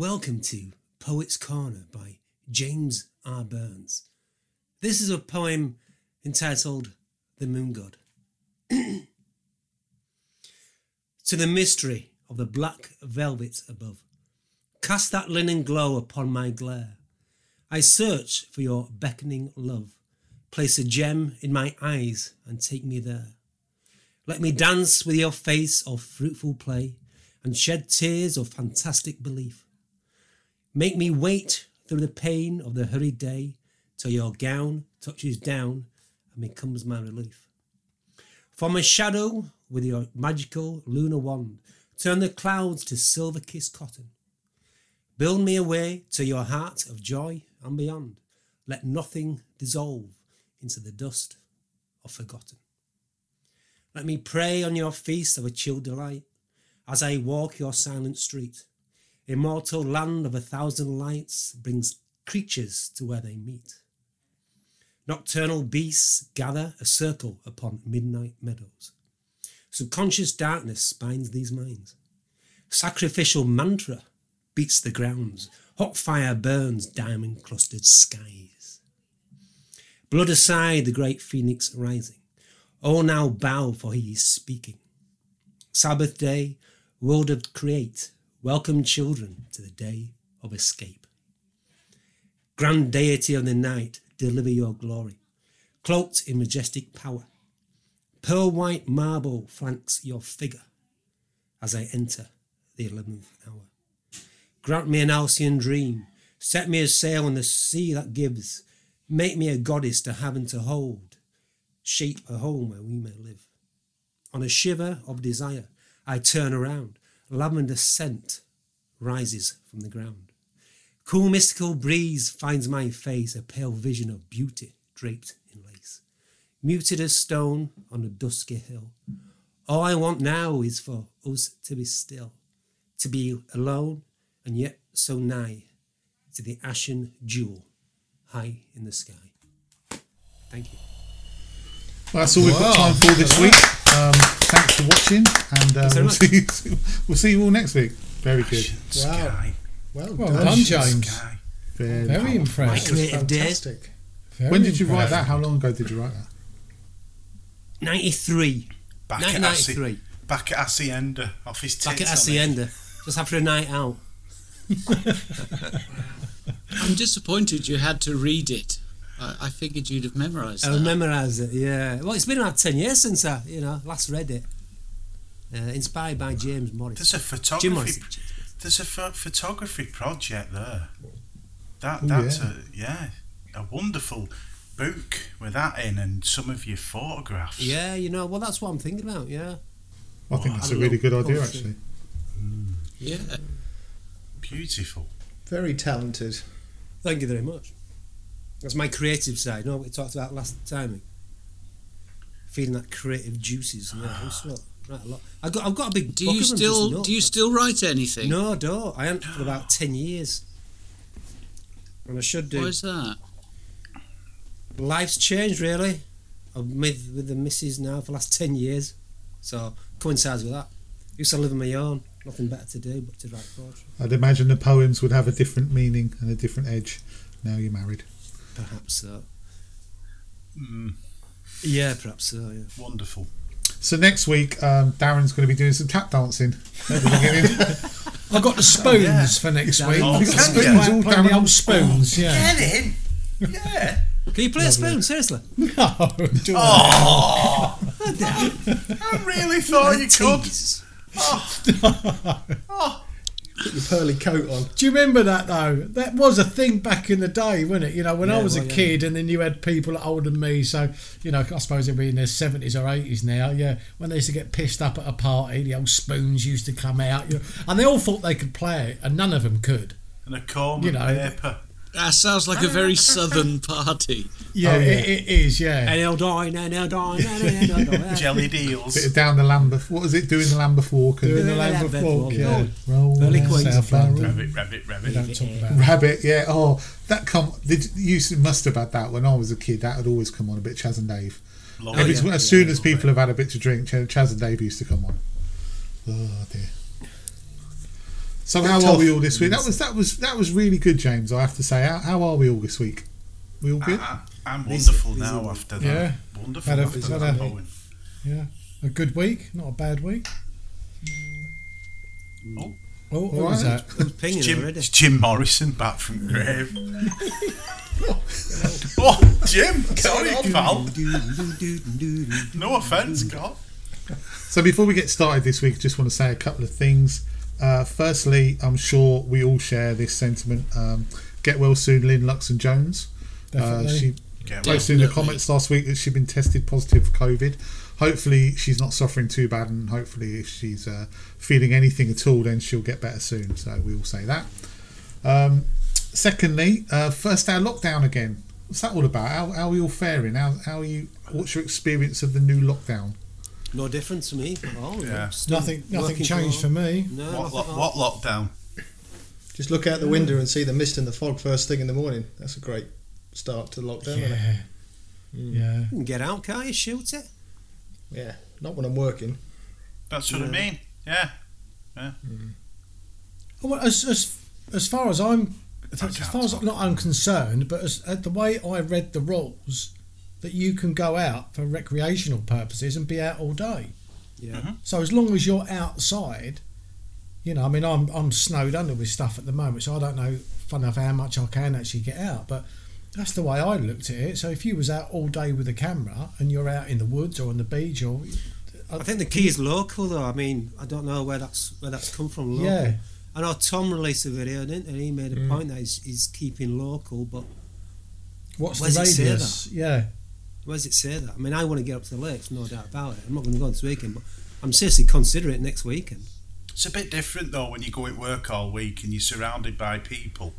Welcome to Poets Corner by James R. Burns. This is a poem entitled The Moon God. to the mystery of the black velvet above, cast that linen glow upon my glare. I search for your beckoning love. Place a gem in my eyes and take me there. Let me dance with your face of fruitful play and shed tears of fantastic belief. Make me wait through the pain of the hurried day till your gown touches down and becomes my relief. From a shadow with your magical lunar wand, turn the clouds to silver kissed cotton. Build me a way to your heart of joy and beyond. Let nothing dissolve into the dust of forgotten. Let me pray on your feast of a chill delight as I walk your silent street. Immortal land of a thousand lights brings creatures to where they meet. Nocturnal beasts gather a circle upon midnight meadows. Subconscious darkness binds these minds. Sacrificial mantra beats the grounds. Hot fire burns diamond clustered skies. Blood aside, the great phoenix rising. All now bow, for he is speaking. Sabbath day, world of create, welcome children to the day of escape. Grand deity of the night, deliver your glory, cloaked in majestic power. Pearl white marble flanks your figure as I enter the eleventh hour. Grant me an Alcyon dream, set me a sail on the sea that gives, make me a goddess to have and to hold, shape a home where we may live. On a shiver of desire, I turn around, lavender scent rises from the ground. Cool mystical breeze finds my face, a pale vision of beauty draped in lace. Muted as stone on a dusky hill. All I want now is for us to be still, to be alone and yet so nigh to the ashen jewel high in the sky. Thank you. Well, that's all we've got time for this week. Um, thanks for watching, and uh, we'll, see you, we'll see you all next week. Very good. Sky. Well, Well done. done, James. Sky. Very Very powerful. impressed. Creative days. Fantastic. Very When did you write that? How long ago did you write that? 93. Back at, 1993. Haci- back at Hacienda off his. Back at on. Hacienda, just after a night out. I'm disappointed you had to read it. I, I figured you'd have memorised I that. memorised it, yeah. Well, it's been about 10 years since I, you know, last read it. Uh, inspired by James Morris. There's a Jim photography. Morris. There's a pho- photography project there. That Oh, that's yeah. a yeah, a wonderful book with that in and some of your photographs. Yeah, you know, well, that's what I'm thinking about, yeah. I think that's I a really good idea, Probably. actually. Yeah. beautiful. Very talented. Thank you very much. That's my creative side. You know what we talked about last time? Feeling that creative juices. Yeah, I used to write a lot. I've got, I've got a big Do book you of them, just still do you still write anything? No, I don't. I haven't for about ah. 10 years. And I should do. Why is that? life's changed really. I'm with with the missus now for the last ten years, so coincides with that. Used to live on my own, nothing better to do but to write poetry. I'd imagine the poems would have a different meaning and a different edge. Now you're married. Perhaps so. Mm, Yeah, perhaps so. Yeah. wonderful. So next week, um, Darren's going to be doing some tap dancing. at the beginning. I've got the spoons yeah. for next Oh, week. can Playing- you? playing All the down- old spoons, yeah. Get in. Yeah. Can you play a spoon? Seriously? No, do Oh, I really thought you could. Tease. Put your pearly coat on. Do you remember that though? That was a thing back in the day, wasn't it? You know, when I Yeah, was a well, yeah. kid, and then you had people older than me. So, you know, I suppose they'd be in their seventies or eighties now. Yeah, when they used to get pissed up at a party, the old spoons used to come out, you know, and they all thought they could play it, and none of them could. And a comb You and know. paper. That sounds like a very southern party. Yeah, Oh, yeah. It, it is. Yeah, And he'll die, and he'll die, and he'll die. Jelly deals. Bit of down the Lambeth. What was it? Doing the Lambeth Walk doing the Yeah, Lambeth Lambeth Walk. Walk, Yeah, yeah. roll Early Queens. Rabbit, rabbit, rabbit. don't talk about. Rabbit. Yeah. Oh, that come. Did you must have had that when I was a kid? That would always come on a bit. Chas and Dave. Love Every, it. as soon as people have had a bit to drink, Chas and Dave used to come on. Oh dear. So how Tough. are we all this week? That was that was that was really good, James. I have to say. How, how are we all this week? We all good? I, I'm wonderful busy now week. after that. Yeah. Wonderful Had a- after had that, a- Yeah, a good week, not a bad week. Oh. Oh, what was that? I was pinging Jim, it's Jim Morrison back from the grave. oh, Jim, sorry, pal. No offence, God. So before we get started this week, just want to say a couple of things. Uh, firstly, I'm sure we all share this sentiment. Um, get well soon, Lynn Luxon Jones. Uh, she Get posted in the comments last week that she'd been tested positive for COVID. Hopefully, she's not suffering too bad, and hopefully, if she's uh, feeling anything at all, then she'll get better soon. So we all say that. Um, secondly, uh, first day of lockdown again. What's that all about? How, how are you all faring? How, how are you? What's your experience of the new lockdown? No difference to me at all. Yeah. Nothing, nothing working changed for from me. No, What, nothing what, at all. what lockdown? Just look out the window and see the mist and the fog first thing in the morning. That's a great start to the lockdown, isn't it? Yeah, yeah. You can get out, can't you? Shoot it. Yeah. Not when I'm working. That's what I Yeah. mean. Yeah. Well, as as as far as I'm, as can't far as talk. not I'm concerned, but as uh, the way I read the rules, that you can go out for recreational purposes and be out all day. Yeah. Mhm. So as long as you're outside, you know, I mean, I'm I'm snowed under with stuff at the moment, so I don't know, fun enough, how much I can actually get out. But that's the way I looked at it. So if you was out all day with a camera and you're out in the woods or on the beach or, I think the key is local, though. I mean, I don't know where that's where that's come from. Local. yeah, I know Tom released a video, didn't he? And he made a point that he's, he's keeping local, but what's the it say radius? Yeah, where does it say that? I mean, I want to get up to the lakes, no doubt about it. I'm not going to go this weekend, but I'm seriously considering it next weekend. It's a bit different though when you go at work all week and you're surrounded by people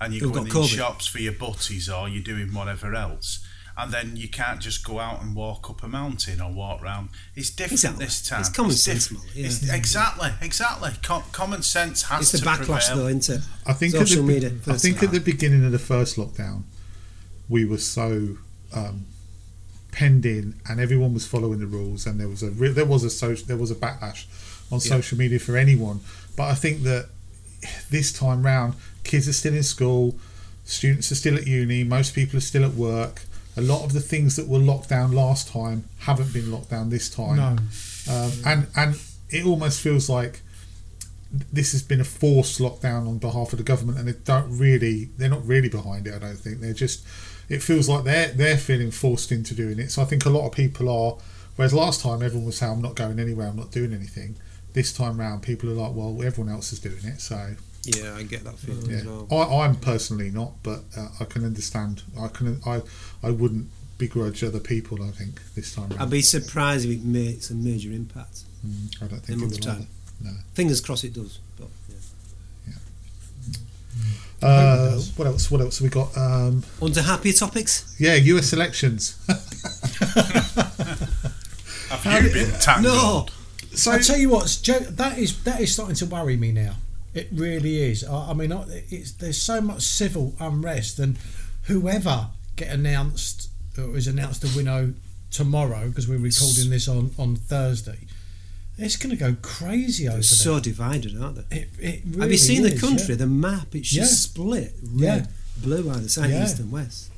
and you're Who've going in COVID. shops for your butties or you're doing whatever else. And then you can't just go out and walk up a mountain or walk round. It's different Exactly. this time. It's common sense, different. Molly, yeah. It's- exactly, exactly. Com- common sense has to be. It's the to backlash, prevail. though, isn't it? I think Social at the, media, I think at the beginning of the first lockdown, we were so um, penned in, and everyone was following the rules, and there was a re- there was a social there was a backlash on Yeah. social media for anyone. But I think that this time round, kids are still in school, students are still at uni, most people are still at work. A lot of the things that were locked down last time haven't been locked down this time no, um, and and it almost feels like this has been a forced lockdown on behalf of the government, and they don't really they're not really behind it. I don't think they're just. It feels like they're they're feeling forced into doing it. So I think a lot of people are. Whereas last time everyone was saying I'm not going anywhere, I'm not doing anything. This time round, people are like, well, everyone else is doing it, so Yeah, I get that feeling yeah. as well. I, I'm personally not, but uh, I can understand. I can I I wouldn't begrudge other people. I think this time round. I'd be surprised if it makes a major impact. Mm, I don't in think a it month's will time. either. Fingers crossed it does. But yeah. Uh, what else? What else have we got? Um, On to happier topics. yeah, US elections. Have you been tangled? No, so I tell you what, Joe, that is that is starting to worry me now. It really is. I, I mean, it's, there's so much civil unrest, and whoever get announced or is announced the winner tomorrow, because we're recording this on on Thursday, it's going to go crazy over they're there. so divided, aren't they? It, it really Have you seen the country? yeah. The map? It's just Yeah. split. Yeah. Red, blue either side, Yeah. east and west.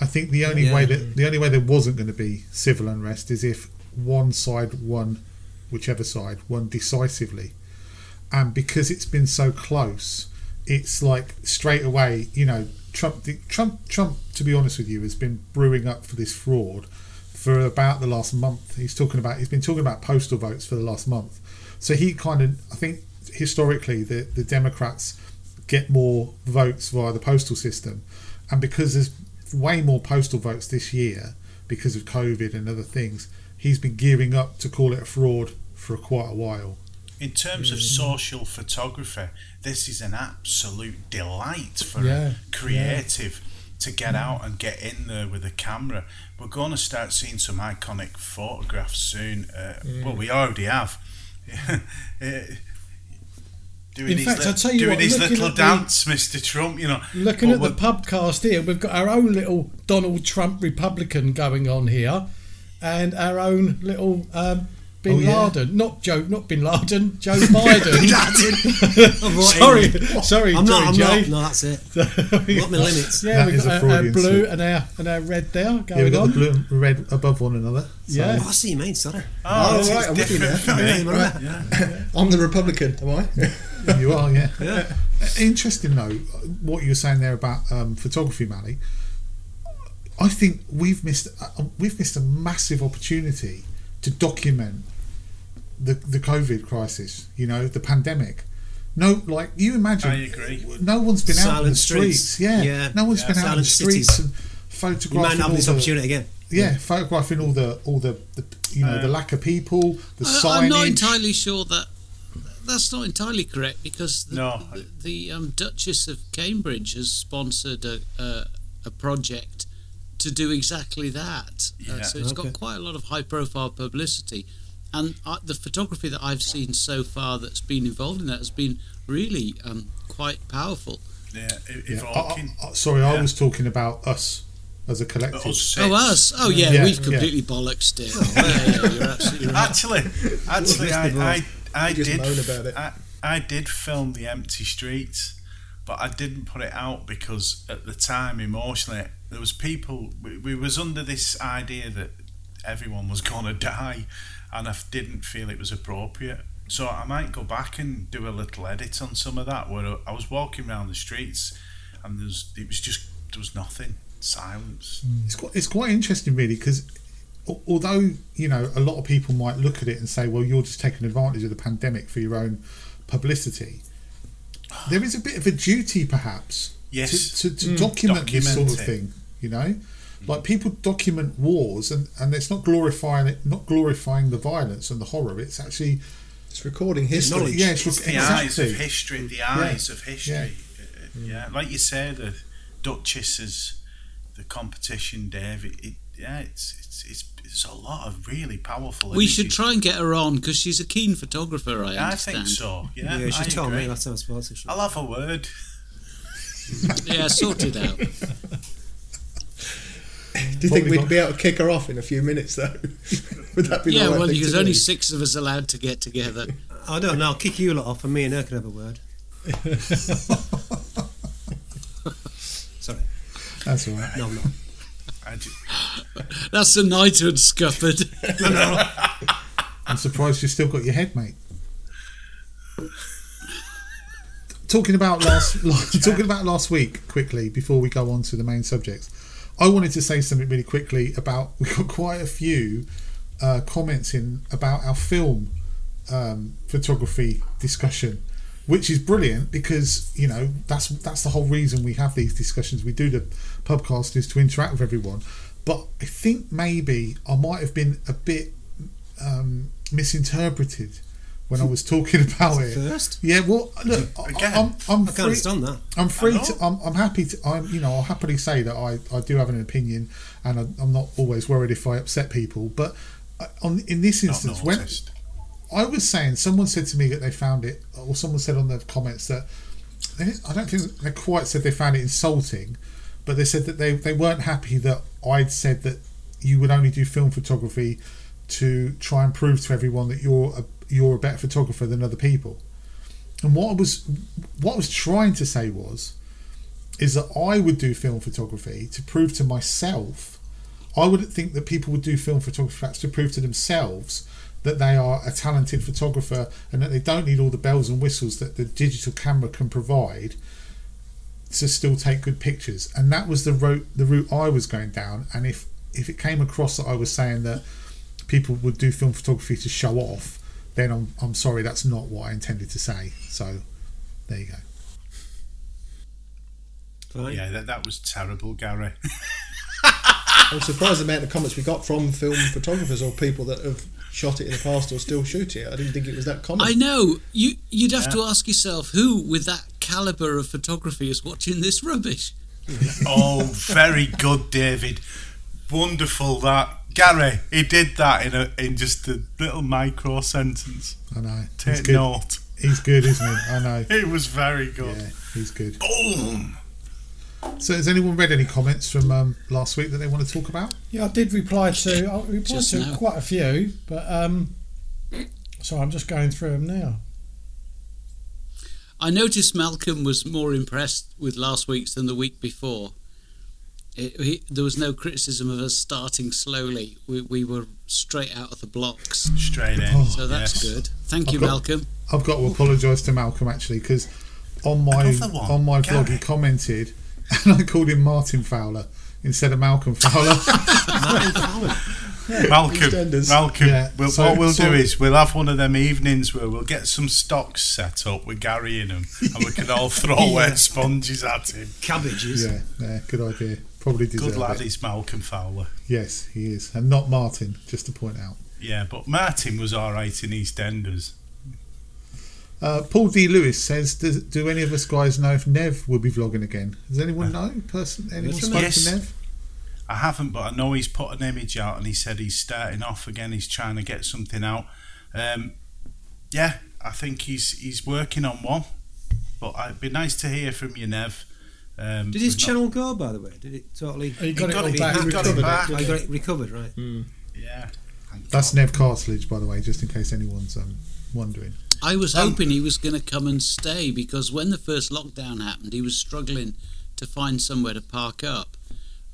I think the only Yeah. way that the only way there wasn't going to be civil unrest is if one side won, whichever side won decisively, and because it's been so close, it's like straight away. You know, Trump, the, Trump, Trump. To be honest with you, has been brewing up for this fraud for about the last month. He's talking about. He's been talking about postal votes for the last month. So he kind of. I think historically the the Democrats get more votes via the postal system, and because there's way more postal votes this year because of COVID and other things, he's been gearing up to call it a fraud for quite a while. In terms of mm. social photography, this is an absolute delight for Yeah, a creative to get out and get in there with a camera. We're going to start seeing some iconic photographs soon. Uh, Well, we already have. Uh, doing In his, fact, li- I'll tell you doing what, his little the- dance, Mr. Trump, you know. Looking at the pubcast here, we've got our own little Donald Trump Republican going on here, and our own little um, Bin Oh, yeah. Laden, not Joe, not Bin Laden, Joe Biden. I brought it sorry, sorry, I'm not. sorry, I'm Jay. not. No, that's it. Got my limits. Yeah, That we've is a got our, our blue slip. and our and our red there going Yeah, we've got on. the blue and red above one another. So- Yeah. Oh, I see you mean. Sorry. Oh, oh right, I'm with you different now. Yeah, right. Yeah. I'm the Republican, am I? You are, yeah. Yeah. Interesting though, what you were saying there about um, photography, Mally. I think we've missed uh, we've missed a massive opportunity to document the the COVID crisis. You know, the pandemic. No, like you imagine. I agree. No one's been out in the streets. streets. Yeah. Yeah. no one's Yeah. been out in the streets cities. and You might photographing not have this the opportunity again. yeah, photographing all the all the, the you know the lack of people, the I, signage. I'm not entirely sure that that's not entirely correct because the, No. the, the um, Duchess of Cambridge has sponsored a, a, a project to do exactly that. Uh, so it's Okay. got quite a lot of high profile publicity. And uh, the photography that I've seen so far that's been involved in that has been really um, quite powerful. Yeah, Yeah. evoking. I- I- sorry, I was talking about us as a collective. Us. Oh, us? Oh, yeah, Yeah, we've yeah. completely bollocked it. yeah, yeah, you're absolutely right. Actually, actually, Missed I, I, I did. about it. I, I did film the empty streets, but I didn't put it out because at the time, emotionally, there was people. We, we was under this idea that everyone was gonna die, and I f- didn't feel it was appropriate. So I might go back and do a little edit on some of that. Where I was walking around the streets, and there's it was just there was nothing, silence. Mm. It's quite, it's quite interesting, really, because although you know a lot of people might look at it and say, "Well, you're just taking advantage of the pandemic for your own publicity," there is a bit of a duty, perhaps, Yes. to, to, to document this sort of thing. You know, like people document wars, and, and it's not glorifying it, not glorifying the violence and the horror. It's actually It's recording history. Knowledge. yeah, it's, It's the exactly. eyes of history. The eyes of history. Yeah. Uh, Yeah. like you say, the Duchesses, the competition, Dave. It, it, yeah, it's, it's it's it's a lot of really powerful. We should try and get her on because she's a keen photographer, I I understand. think so. Yeah, Yeah, she I told agree. me last time I spoke to her. I'll have a word. Yeah, sorted it out. Do you think we we'd got- be able to kick her off in a few minutes, though? Would that be the yeah, right well, thing there's to only do? six of us allowed to get together. I don't know. I'll kick you a lot off, and me and her can have a word. Sorry. That's all right. No, I'm not. I ju- That's the knighthood scuppered. I'm surprised you've still got your head, mate. Talking about last, last talking about last week quickly before we go on to the main subjects. I wanted to say something really quickly about we got quite a few uh, comments in about our film um, photography discussion, which is brilliant because you know that's that's the whole reason we have these discussions. We do the podcast is to interact with everyone, but I think maybe I might have been a bit um, misinterpreted when I was talking about it. First, Yeah, well, look, I, Again. I'm, I'm I free, understand that. I'm free I to. I'm, I'm happy to. I'm, you know, I'll happily say that I, I do have an opinion, and I, I'm not always worried if I upset people. But uh, on in this instance, when. I was saying, someone said to me that they found it, or someone said on the comments that they, I don't think they quite said they found it insulting, but they said that they, they weren't happy that I'd said that you would only do film photography to try and prove to everyone that you're a, you're a better photographer than other people. And what I was what I was trying to say was is that I would do film photography to prove to myself. I wouldn't think that people would do film photography perhaps to prove to themselves that they are a talented photographer and that they don't need all the bells and whistles that the digital camera can provide to still take good pictures. And that was the route the route I was going down. And if if it came across that I was saying that people would do film photography to show off, then I'm I'm sorry, that's not what I intended to say. So there you go. Fine. Yeah, that, that was terrible, Gary. I'm surprised the amount of comments we got from film photographers or people that have shot it in the past or still shoot it. I didn't think it was that common. I know. You you'd have to ask yourself who, with that caliber of photography, is watching this rubbish. oh, very good, David. Wonderful that. Gary, he did that in a in just a little micro sentence. I know. He's Take good. note. He's good, isn't he? I know. It was very good. Yeah, he's good. Boom. So has anyone read any comments from um, last week that they want to talk about? Yeah, I did reply to. I replied Just to now. quite a few, but um, So I'm just going through them now. I noticed Malcolm was more impressed with last week's than the week before. It, he, there was no criticism of us starting slowly. We, we were straight out of the blocks. Straight oh, in. Oh, So that's yes. good. Thank you, I've got- Malcolm. I've got to apologise to Malcolm actually because on my Another on my vlog he commented and I called him Martin Fowler instead of Malcolm Fowler. Martin Fowler. Malcolm, EastEnders. Malcolm. Yeah, We'll, so- what we'll so- do is we'll have one of them evenings where we'll get some stocks set up with Gary in them, and we can all throw Yeah. wet sponges at him. Cabbages. yeah, yeah, good idea. Probably deserve Good lad, it. is Malcolm Fowler. Yes, he is, and not Martin. Just to point out. Yeah, but Martin was all right in EastEnders. Uh, Paul D. Lewis says, Does, "Do any of us guys know if Nev will be vlogging again? Does anyone know? Person, anyone Yes. spoke Yes. to Nev? I haven't, but I know he's put an image out and he said he's starting off again. He's trying to get something out. Um, yeah, I think he's he's working on one. But it'd be nice to hear from you, Nev. Um, Did his we've not- channel go, by the way? Did it totally... He got, got it it- back. he got it recovered back. I got it recovered, right? Yeah. That's Nev Cartilage, by the way, just in case anyone's um, wondering. I was Um, hoping he was going to come and stay because when the first lockdown happened, he was struggling to find somewhere to park up.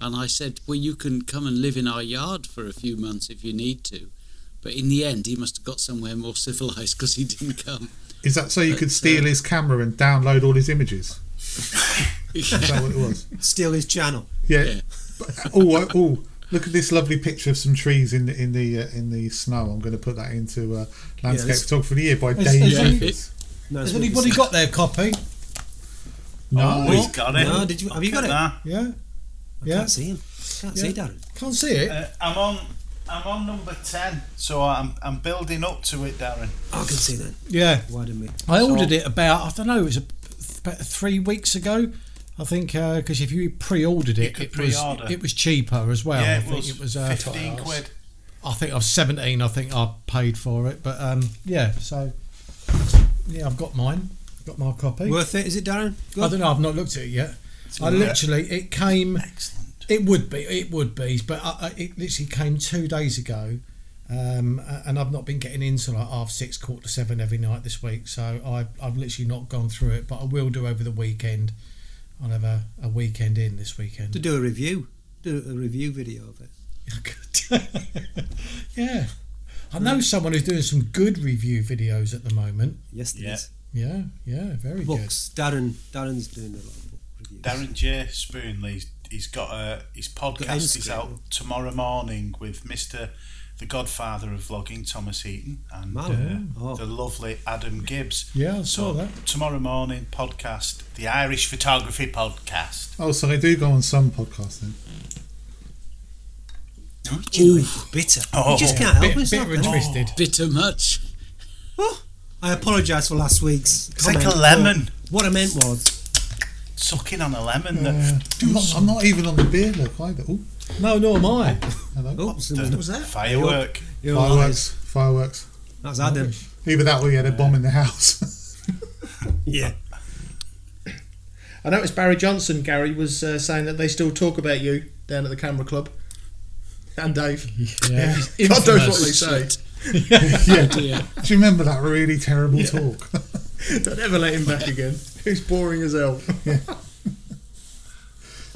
And I said, Well, you can come and live in our yard for a few months if you need to. But in the end, he must have got somewhere more civilized because he didn't come. Is that so you could steal uh, his camera and download all his images? Is that what it was? Still his channel. Yeah. Yeah. oh, oh! Look at this lovely picture of some trees in the in the uh, in the snow. I'm going to put that into uh, landscape this- photography of the year by Is- Dave is he- Jeffers. No, Has anybody got their copy? No, Oh, he's got it. No, did you- have you Look got at Yeah. said. I Yeah. can't see him. Can't Yeah. see Darren. Can't see it. Uh, I'm on. I'm on number ten, so I'm I'm building up to it, Darren. I can see that. Yeah. Why didn't we? I ordered it about I don't know. It was a, about three weeks ago. I think because if you pre-ordered it, could it was pre-order. it was cheaper as well. yeah, I it think was, it was uh, fifteen quid. I think I was seventeen. I think I paid for it, but um, yeah. So yeah, I've got mine. Got my copy. Worth it? Is it, Darren? I don't know. I've not looked at it yet. I literally it came. Excellent. It would be. It would be. But I, I, it literally came two days ago, um, and I've not been getting in till like half six, quarter to seven every night this week. So I, I've literally not gone through it. But I will do over the weekend. I'll have a, a weekend in this weekend. To do a review. Do a review video of it. yeah, I know someone who's doing some good review videos at the moment. Yes, it Yeah. is. Yeah, yeah, very Books. Darren. Darren's doing a lot of book reviews. Darren J. Spoonley, he's got a his podcast is out tomorrow morning with Mister, the Godfather of vlogging, Thomas Heaton, and uh, Oh. the lovely Adam Gibbs. Yeah, I So saw that. tomorrow morning podcast, the Irish Photography Podcast. Oh, so they do go on some podcasts then. Do you know, bitter. Oh. he just can't help Bit, himself. bitter and can he? twisted. Bitter much. Oh, I apologise for last week's. It's like a lemon. What I meant was, Sucking on a lemon. Uh, that I'm, not, I'm not even on the beer look either. Oh, No, nor am I. hello. oh, someone was that? firework. You're fireworks, fireworks. That's Adam. Either that or he had a bomb in the house. Yeah. I noticed Barry Johnson, Gary, was uh, saying that they still talk about you down at the camera club. And Dave. Yeah, God knows what they say. yeah. Dear. Do you remember that really terrible talk? Don't ever let him back again. He's boring as hell.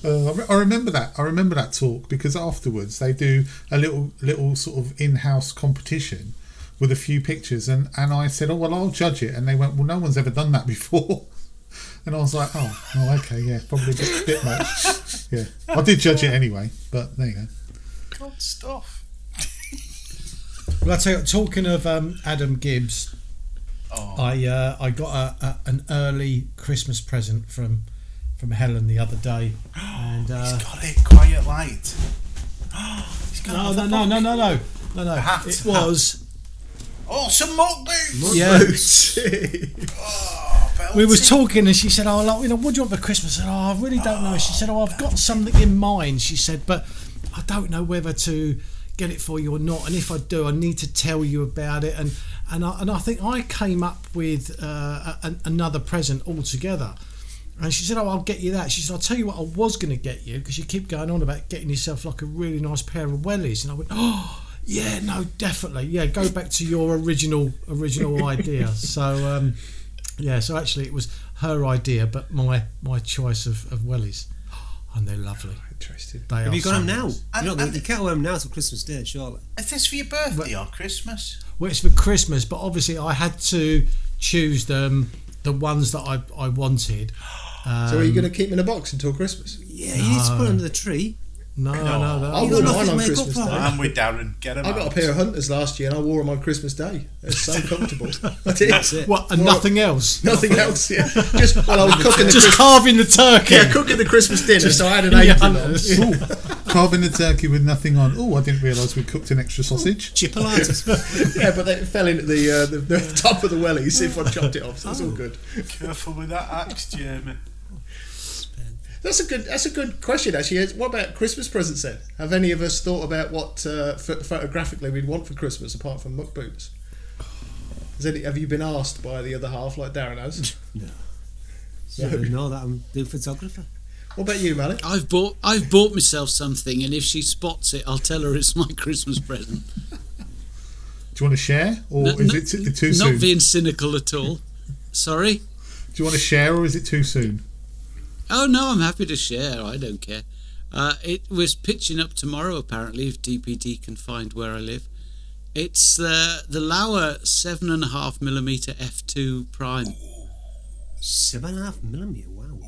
Uh, I re- I remember that. I remember that talk because afterwards they do a little little sort of in-house competition with a few pictures, and and I said, oh well, I'll judge it, and they went, well, no one's ever done that before. And I was like, oh, oh okay, yeah, probably a bit, bit much. Yeah, I did judge it anyway, but there you go. Good stuff. Well, I tell you, what, talking of um, Adam Gibbs, Oh, I uh, I got a, a, an early Christmas present from from Helen the other day, and uh, he's got it. Quiet light. he's got no, another no, no, no, no, no, no, no. Hat, It was Oh, some muck boots. yeah. Oh, We was talking, and she said, "Oh, like, you know, what do you want for Christmas?" I said, "Oh, I really don't know." She said, "Oh, I've got something in mind." She said, "But I don't know whether to get it for you or not. And if I do, I need to tell you about it." And and I, and I think I came up with uh, a, another present altogether. And she said, "Oh, I'll get you that." She said, "I'll tell you what I was going to get you because you keep going on about getting yourself like a really nice pair of wellies." And I went, "Oh." Yeah, no, definitely. Yeah, go back to your original original idea. So, um, yeah, so actually it was her idea, but my my choice of, of wellies, and they're lovely. Interesting. They Have are you got so them now? And- you, know, and- you can't wear them now till Christmas Day, surely. Is this for your birthday well, or Christmas? Well, it's for Christmas, but obviously I had to choose them the ones that I I wanted. Um, So are you going to keep them in a box until Christmas? Yeah, you need to put it under the tree. No, no, no. I You wore got mine on to make up Christmas. Day. I'm with Darren. Get him I got out. a pair of hunters last year and I wore them on Christmas Day. They're so comfortable. I did. That's it. What and Well, nothing else? Nothing else. Yeah. Just while I was cooking the Just Christmas, carving the turkey. yeah, cooking the Christmas dinner, so I had an in your apron on. hunters. Carving the turkey with nothing on. Oh, I didn't realise we cooked an extra sausage. Chipolatas. Yeah, but they fell into the, uh, the the top of the wellies if I chopped it off. So it's all good. Careful with that axe, Jamie. That's a good. That's a good question. Actually, what about Christmas presents? Then have any of us thought about what uh, ph- photographically we'd want for Christmas apart from muck boots? Has any, have you been asked by the other half, like Darren has? no. don't know that I'm the photographer. What about you, Malik? I've bought I've bought myself something, and if she spots it, I'll tell her it's my Christmas present. Do you want to share, or No- is no- it t- too Not soon? being cynical at all. Sorry. Do you want to share, or is it too soon? Oh no, I'm happy to share. I don't care. Uh, it was pitching up tomorrow, apparently, if DPD can find where I live. It's uh, the Laowa seven and a half millimeter f2 prime. Seven and a half millimeter. Wow.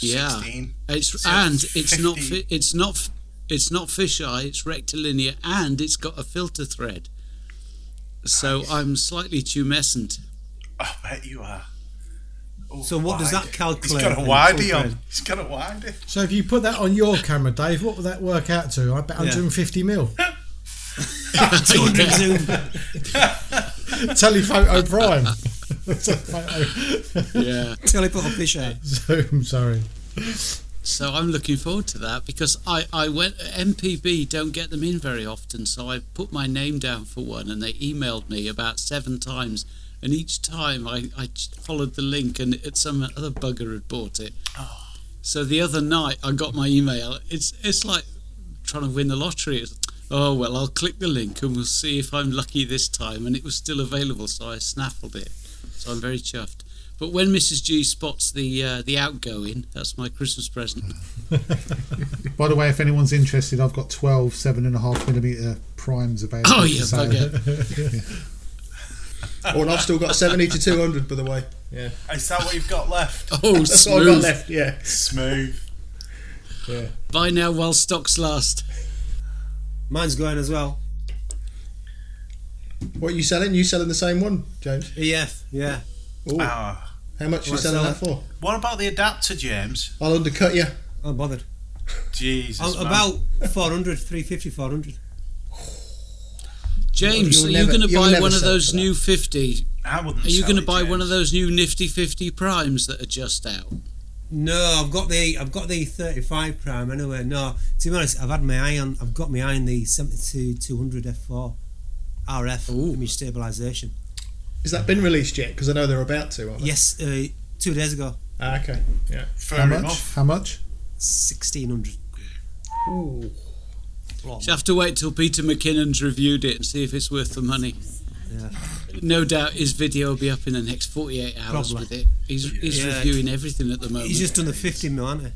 Yeah. 16. It's So and it's not fi- it's not f- it's not fisheye. It's rectilinear, and it's got a filter thread. So I'm slightly tumescent. I bet you are. Oh, So what does that calculate He's got a widey on. frame. He's got a widey. So if you put that on your camera, Dave, what would that work out to? I bet Yeah. 150 mil. 200 zoom. Telephoto prime. Yeah. Telephoto fish eye. zoom. Sorry. So I'm looking forward to that because I, I went MPB don't get them in very often, so I put my name down for one, and they emailed me about seven times, and each time I, I followed the link, and it, some other bugger had bought it. Oh. So the other night I got my email. It's it's like trying to win the lottery. It's, oh well, I'll click the link and we'll see if I'm lucky this time. And it was still available, so I snaffled it. So I'm very chuffed. But when Mrs G spots the uh, the outgoing, that's my Christmas present. By the way, if anyone's interested, I've got 12 7.5 millimeter primes available. Oh, for you sale. bugger. Oh, and I've still got seventy to two hundred, by the way. Yeah, Is that what you've got left? Oh, that's all I got smooth. left. Yeah, Smooth. yeah. Buy now while stocks last. Mine's going as well. What are you selling? You selling the same one, James? EF, yeah. Ooh, Ah. how much are you selling sell that for? what about the adapter, James? I'll undercut you. I'm bothered. Jesus. Oh, man. about 400, 350, 400. James, You'll are you going to buy one of those new 50? I wouldn't. Are you going to it, buy one of those new nifty 50 primes that are just out? No, I've got the I've got the 35 prime anyway. No, to be honest, I've had my eye on I've got my eye on the 72 200 f4 RF Ooh. image stabilization. Has that been released yet? Because I know they're about to. Aren't they? Yes, uh, two days ago, Ah, okay. Yeah. Fair How much? enough. How much? 1600. Ooh. You have to wait till Peter McKinnon's reviewed it and see if it's worth the money. Yeah. No doubt his video will be up in the next 48 hours Probably. with it. He's, he's Yeah. reviewing everything at the moment. He's just done the 50 mil, hasn't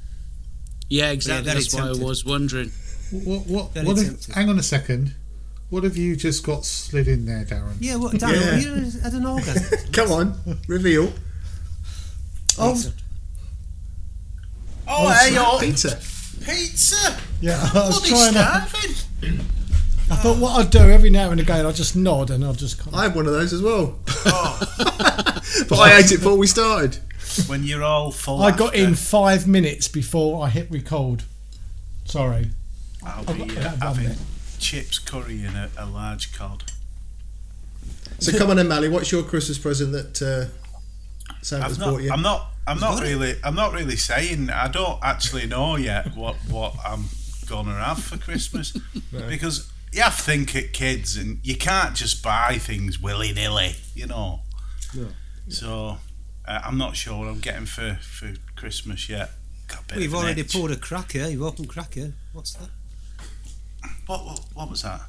yeah, exactly. very That's why I was wondering. What? What? What have, tempting. hang on a second. What have you just got slid in there, Darren? Yeah, what? Damn, Yeah. you had an orgasm. Come on, reveal. Oh, Oh, hey, yo, pizza. Pizza. Yeah, I was Bloody trying to. starving. I thought what I'd do every now and again, I'd just nod and I'd just kind of. I had one of those as well, Oh, but I ate it before we started. when you're all full. I got after, in five minutes before I hit record. Sorry. I'll be got uh, having there. chips, curry, and a, a large cod. So come on, then, Mally. What's your Christmas present that uh, Santa's I'm not. bought you? I'm not. I'm not got it. really. I'm not really saying. I don't actually know yet what what I'm gonna have for Christmas because you have to think at kids, and you can't just buy things willy nilly. You know. No. So uh, I'm not sure what I'm getting for for Christmas yet. Got a bit Well, you've already itch. poured a cracker. You've opened cracker. What's that? What, what what was that?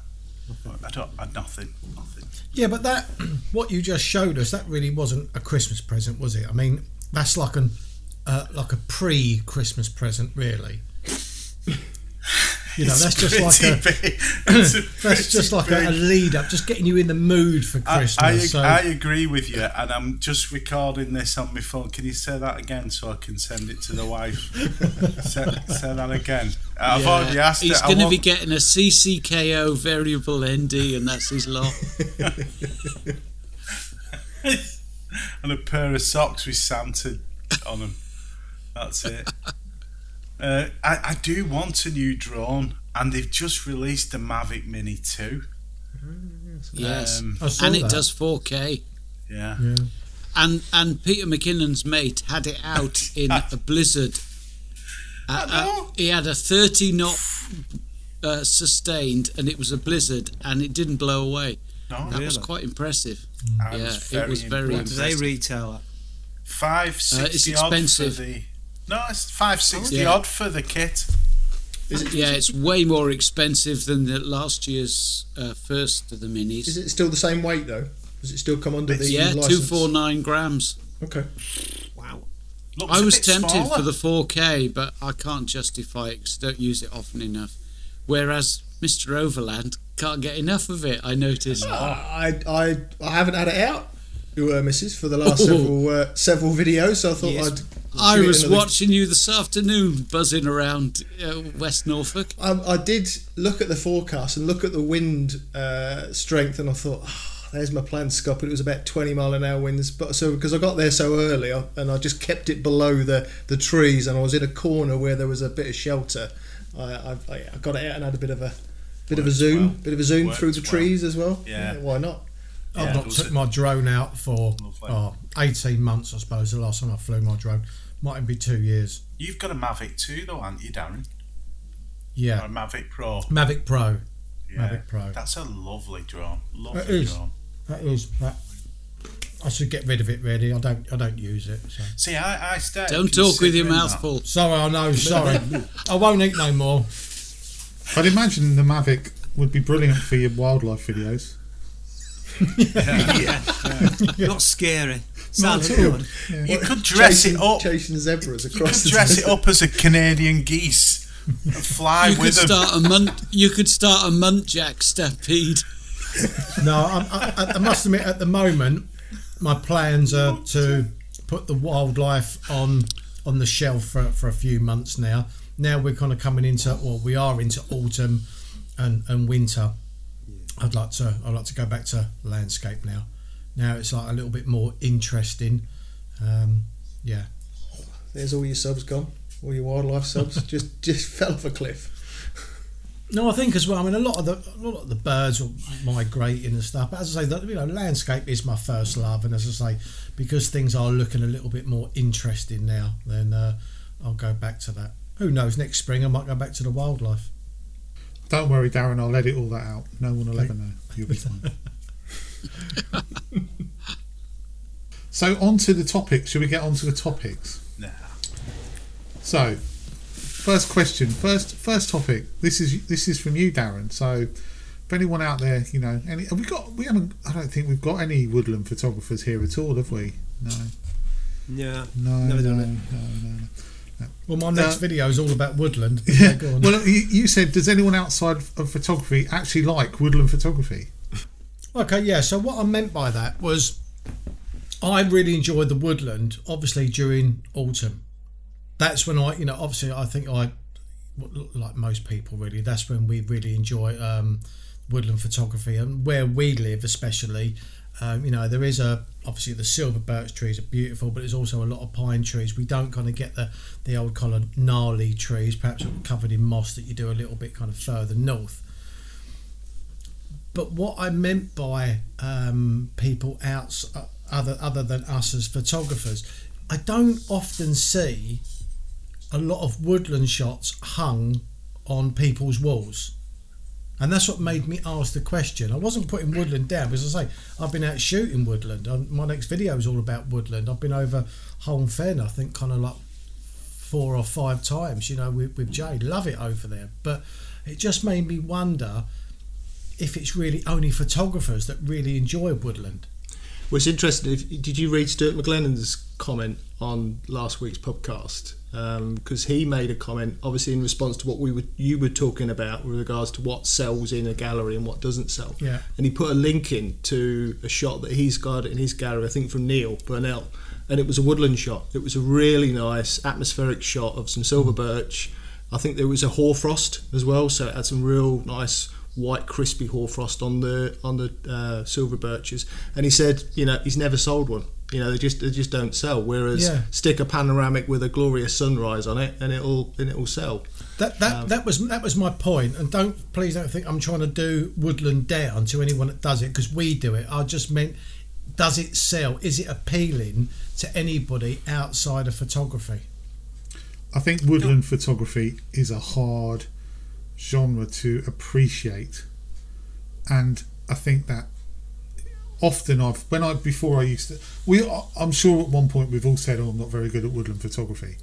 I don't. I, nothing. Nothing. Yeah, but that what you just showed us that really wasn't a Christmas present, was it? I mean, that's like an uh, like a pre-Christmas present, really. You know, that's just like a that's just like a, a, lead up, just getting you in the mood for Christmas. I, I, so. I, agree with you, and I'm just recording this on my phone. Can you say that again so I can send it to the wife? say, say, that again. I've yeah, already asked. He's going to be getting a CCKO variable ND, and that's his lot. and a pair of socks with Santa on them. That's it. Uh, I, I do want a new drone, and they've just released the Mavic Mini 2. Yes, Um, and it that. does 4K. Yeah. Yeah. And and Peter McKinnon's mate had it out in a blizzard. Uh, uh, know. he had a 30 knot uh, sustained, and it was a blizzard, and it didn't blow away. No, That was quite impressive. I yeah, was it was very What do they retail at? Five sixty it's odd for the. No, it's five sixty Yeah. odd for the kit. It, Yeah, it's way more expensive than the last year's uh, first of the minis. Is it still the same weight though? Does it still come under the yeah, two four nine grams. Okay. Wow. Looks I a was tempted smaller. for the 4K, but I can't justify it because I don't use it often enough. Whereas Mr. Overland can't get enough of it. I noticed. I, I I haven't had it out, uh, Mrs. for the last Oh. several uh, several videos, so I thought Yes. I'd. I was another- watching you this afternoon, buzzing around uh, West Norfolk. I, I did look at the forecast and look at the wind uh, strength, and I thought, "Ah, "There's my plan to scope." It was about 20 mile an hour winds, but so because I got there so early, I, and I just kept it below the, the trees, and I was in a corner where there was a bit of shelter. I, I I got it out and had a bit of a bit of a zoom, well. bit of a zoom Worked through the well. trees as well. Yeah. why not? I've Yeah, not took it- my drone out for oh, 18 months, I suppose. The last time I flew my drone might even be two years. You've got a Mavic 2 though, aren't you, Darren? Or Yeah, a Mavic Pro. Mavic Pro. Yeah. Mavic Pro. That's a lovely drone. Lovely It is. drone. That is that. I should get rid of it. Really, I don't. I don't use it. So. See, I, I started Don't talk with your mouth full. Sorry, I know. Sorry, I won't eat no more. I'd imagine the Mavic would be brilliant for your wildlife videos. yeah Not scary. Not Sounds at all. good. You could dress chasing, it up. chasing zebras You across could the dress it up as a Canadian geese and fly You could them. start a munt. You could start a muntjac stampede. No, I, I, I must admit, at the moment, my plans are to put the wildlife on on the shelf for, for a few months now. Now we're kind of coming into, well, we are into autumn and, and winter. I'd like to I'd like to go back to landscape now. Now it's like a little bit more interesting. Um, yeah, There's all your subs gone, all your wildlife subs just just fell off a cliff. No, I think as well. I mean, a lot of the a lot of the birds will migrating and stuff. But as I say, that you know, landscape is my first love, and as I say, because things are looking a little bit more interesting now, then uh, I'll go back to that. Who knows? Next spring, I might go back to the wildlife. Don't worry, Darren. I'll edit all that out. No one will ever know. You'll be fine. so on to the topics. Should we get on to the topics? Nah. So, first question, first first topic. This is this is from you, Darren. So, if anyone out there, you know, any have we got? We haven't. I don't think we've got any woodland photographers here at all, have we? No, Yeah. no, Never no, done no, it. no, no. Well, my next Uh, video is all about woodland. Yeah. Well, you, you said, does anyone outside of photography actually like woodland photography? Okay, yeah. So what I meant by that was, I really enjoyed the woodland. Obviously during autumn, that's when I, you know, obviously I think I, like most people, really, that's when we really enjoy um, woodland photography and where we live, especially. Um, you know, there is a obviously the silver birch trees are beautiful, but there's also a lot of pine trees. We don't kind of get the the old kind of gnarly trees, perhaps covered in moss that you do a little bit kind of further north. But what I meant by um, people outs uh, other other than us as photographers, I don't often see a lot of woodland shots hung on people's walls. And that's what made me ask the question. I wasn't putting woodland down because I say I've been out shooting woodland. Um, My next video is all about woodland. I've been over Holm Fen, I think, kind of like four or five times, you know, with, with Jade. Love it over there. But it just made me wonder if it's really only photographers that really enjoy woodland. Well, it's interesting. If, did you read Stuart McLennan's comment on last week's podcast? Um, because he made a comment, obviously in response to what we were you were talking about with regards to what sells in a gallery and what doesn't sell. Yeah. And he put a link in to a shot that he's got in his gallery, I think from Neil Burnell, and it was a woodland shot. It was a really nice atmospheric shot of some silver birch. I think there was a hoarfrost as well, so it had some real nice white crispy hoarfrost on the on the uh, silver birches. And he said, you know, he's never sold one. You know, they just they just don't sell. Whereas Yeah. stick a panoramic with a glorious sunrise on it, and it'll and it'll sell. That that, Um, that was that was my point, and don't please don't think I'm trying to do woodland down to anyone that does it because we do it. I just meant, does it sell? Is it appealing to anybody outside of photography? I think woodland photography is a hard genre to appreciate, and I think that often I've when I before I used to we I'm sure at one point we've all said oh I'm not very good at woodland photography,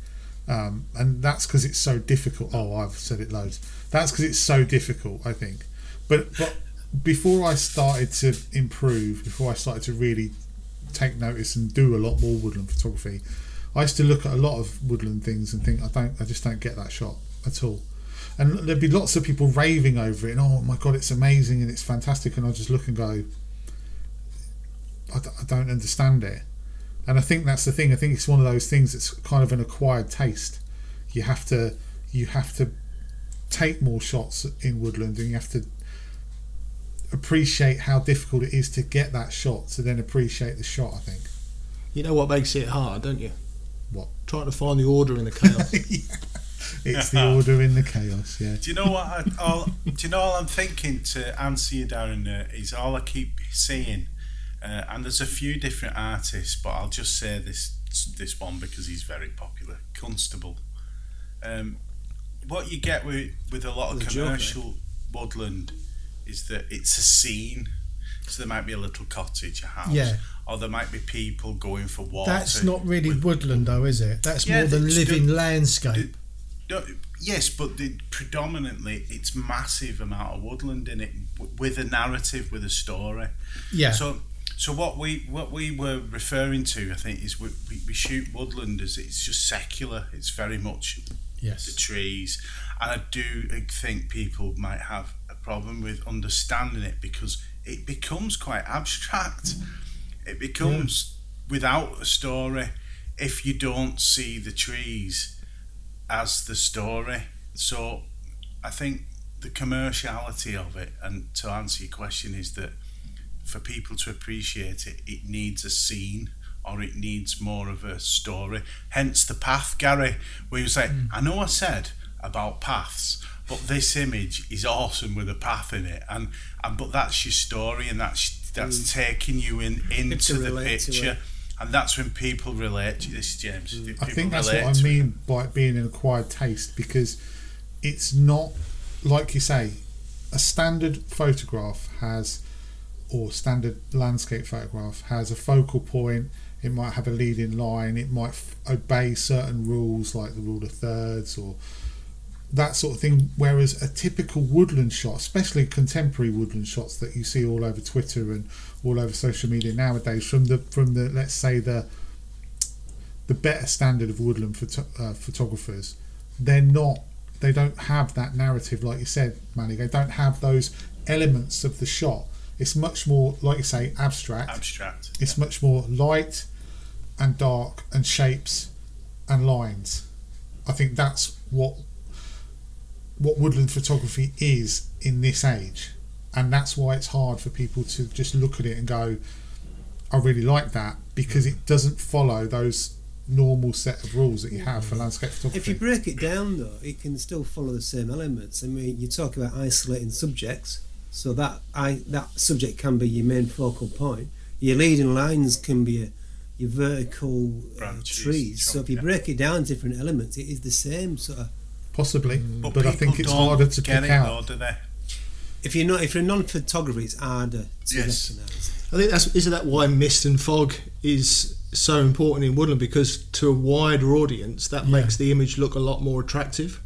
um, and that's because it's so difficult. Oh, I've said it loads. That's because it's so difficult. I think, but but before I started to improve, before I started to really take notice and do a lot more woodland photography, I used to look at a lot of woodland things and think I don't, I just don't get that shot at all. And there'd be lots of people raving over it, and oh my god, it's amazing and it's fantastic, and I just look and go, I, d- I don't understand it. And I think that's the thing. I think it's one of those things that's kind of an acquired taste. You have to, you have to take more shots in woodland, and you have to appreciate how difficult it is to get that shot to then appreciate the shot. I think. You know what makes it hard, don't you? What? Trying to find the order in the chaos. It's the order in the chaos. Yeah. Do you know what? I, all, do you know all I'm thinking to answer you, Darren? Uh, is all I keep saying, uh, and there's a few different artists, but I'll just say this this one because he's very popular. Constable. Um, what you get with with a lot of The Joker. commercial woodland is that it's a scene. So there might be a little cottage, a house, Yeah. or there might be people going for water. That's not really with- woodland, though, is it? That's Yeah, more the it's living the- landscape. Yes, but the, predominantly it's massive amount of woodland in it with a narrative, with a story. yeah, So, so what we what we were referring to, I think, is we, we, we shoot woodland as it's just secular. It's very much the trees, and I do think people might have a problem with understanding it because it becomes quite abstract. It becomes without a story if you don't see the trees as the story. So I think the commerciality of it, and to answer your question, is that for people to appreciate it, it needs a scene or it needs more of a story. Hence the path, Gary, where you say, I know I said about paths, but this image is awesome with a path in it, and, and but that's your story, and that's that's taking you in into the picture. And that's when people relate to this, James. Mm. I think that's what I mean by it being an acquired taste because it's not like you say a standard photograph has or standard landscape photograph has a focal point. It might have a leading line. It might f- obey certain rules like the rule of thirds or that sort of thing whereas a typical woodland shot especially contemporary woodland shots that you see all over twitter and all over social media nowadays from the from the let's say the the better standard of woodland photo- uh, photographers, they're not. They don't have that narrative, like you said, Manny. They don't have those elements of the shot. It's much more, like you say, abstract. abstract. It's much more light and dark and shapes and lines. I think that's what what woodland photography is in this age, and that's why it's hard for people to just look at it and go, "I really like that," because it doesn't follow those normal set of rules that you have for landscape photography. If you break it down, though, it can still follow the same elements. I mean, you talk about isolating subjects, so that I that subject can be your main focal point. Your leading lines can be a, your vertical uh, Branches, trees. So if you trunk, break it down to different elements, it is the same sort of. Possibly, mm. But, but, I think it's don't harder to get pick it, out. Though, do they? If you're not, if you're a non-photographer, it's harder to Yes. recognise. I think that's isn't that why mist and fog is so important in woodland because to a wider audience that Yeah. makes the image look a lot more attractive.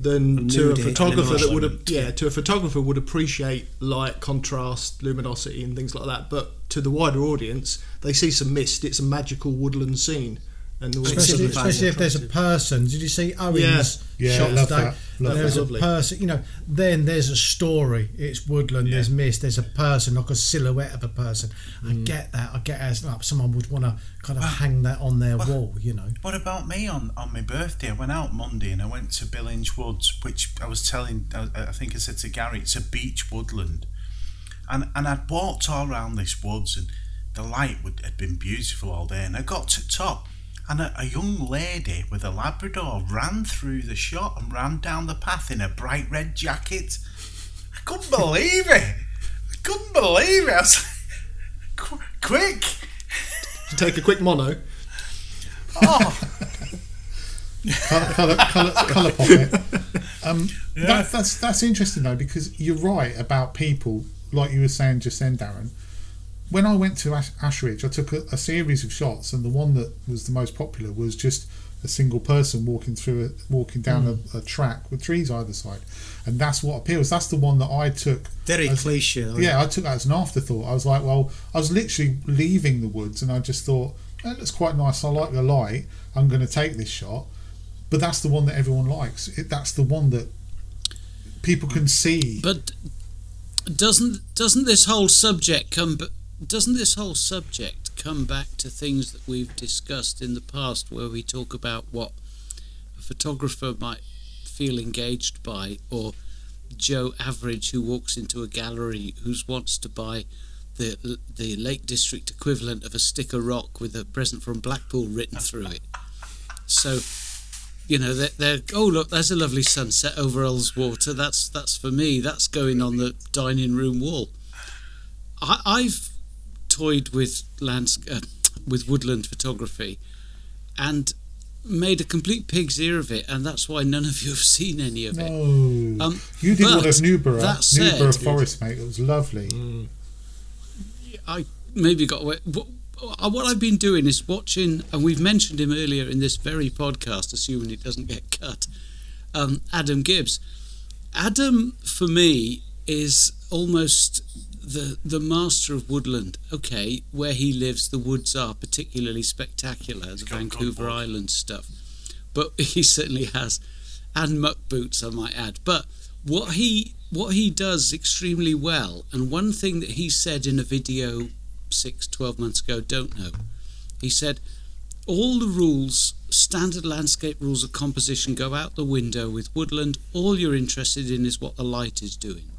than to a photographer that would emotional. yeah to a photographer would appreciate light, contrast, luminosity, and things like that. But to the wider audience, they see some mist. It's a magical woodland scene, and the Especially, It's especially if there's a person. Did you see Owen's Yeah. Yeah, shot love today? that. Love there's that. a Lovely. person, you know. Then there's a story. It's woodland. There's mist. There's a person, like a silhouette of a person. I Mm. get that. I get as like someone would want to kind of hang that on their wall. You know. What about me on, on my birthday? I went out Monday and I went to Billinge Woods, which I was telling, I, I think I said to Gary, it's a beach woodland. And and I'd walked all around this woods and the light would, had been beautiful all day. And I got to top and a, a young lady with a Labrador ran through the shot and ran down the path in a bright red jacket. I couldn't believe it. I couldn't believe it. I was like, "Qu- quick. take a quick mono. Oh, colour, colour, colour, colour pocket. Um, that, that's that's interesting though because you're right about people like you were saying just then, Darren. When I went to Ash- Ashridge, I took a, a series of shots, and the one that was the most popular was just a single person walking through a, walking down hmm. a, a track with trees either side, and that's what appeals. That's the one that I took. Very as- cliche. though. Yeah, I took that as an afterthought. I was like, well, I was literally leaving the woods, and I just thought that looks quite nice. I like the light. I'm going to take this shot, but that's the one that everyone likes. It, that's the one that people can see. But doesn't doesn't this whole subject come? Doesn't this whole subject come back to things that we've discussed in the past, where we talk about what a photographer might feel engaged by, or Joe Average who walks into a gallery who wants to buy the the Lake District equivalent of a stick of rock with a present from Blackpool written through it. So you know, they're, they're oh look, there's a lovely sunset over Ullswater. That's that's for me. That's going on the dining room wall. I, I've toyed with lands uh, with woodland photography, and made a complete pig's ear of it, and that's why none of you have seen any of it. No, Um, you did one of Newborough, that said- Newborough Forest, mate. It was lovely. I maybe got away. What, what I've been doing is watching, and we've mentioned him earlier in this very podcast, assuming it doesn't get cut. Um, Adam Gibbs. Adam, for me, is almost the the master of woodland. Okay, where he lives, the woods are particularly spectacular, the Vancouver. Island stuff. But he certainly has, and muck boots, I might add. But what he what he does extremely well, and one thing that he said in a video six, 12 months ago, don't know. He said, all the rules, standard landscape rules of composition, go out the window with woodland. All you're interested in is what the light is doing.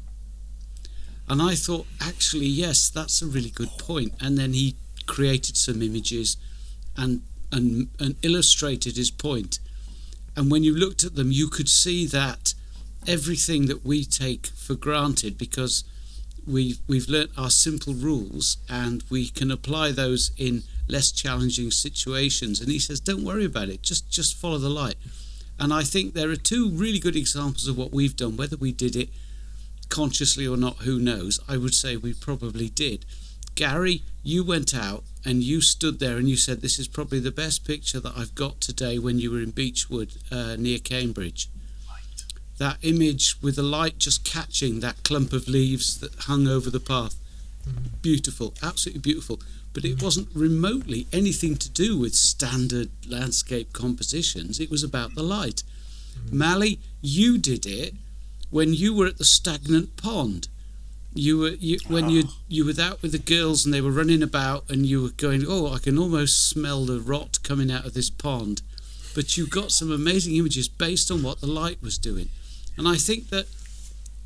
And I thought, actually, yes, that's a really good point. And then he created some images and, and, and illustrated his point. And when you looked at them, you could see that everything that we take for granted because we've we've learnt our simple rules and we can apply those in less challenging situations. And he says, don't worry about it. Just just follow the light. And I think there are two really good examples of what we've done. Whether we did it consciously or not, who knows? I would say we probably did. Gary, you went out and you stood there and you said, "This is probably the best picture that I've got today." When you were in Beechwood uh, near Cambridge, that image with the light just catching that clump of leaves that hung over the path, beautiful, absolutely beautiful. But it wasn't remotely anything to do with standard landscape compositions. It was about the light. Mally, you did it when you were at the stagnant pond. You were you when you ah. you were out with the girls and they were running about and you were going, oh, I can almost smell the rot coming out of this pond. But you got some amazing images based on what the light was doing, and I think that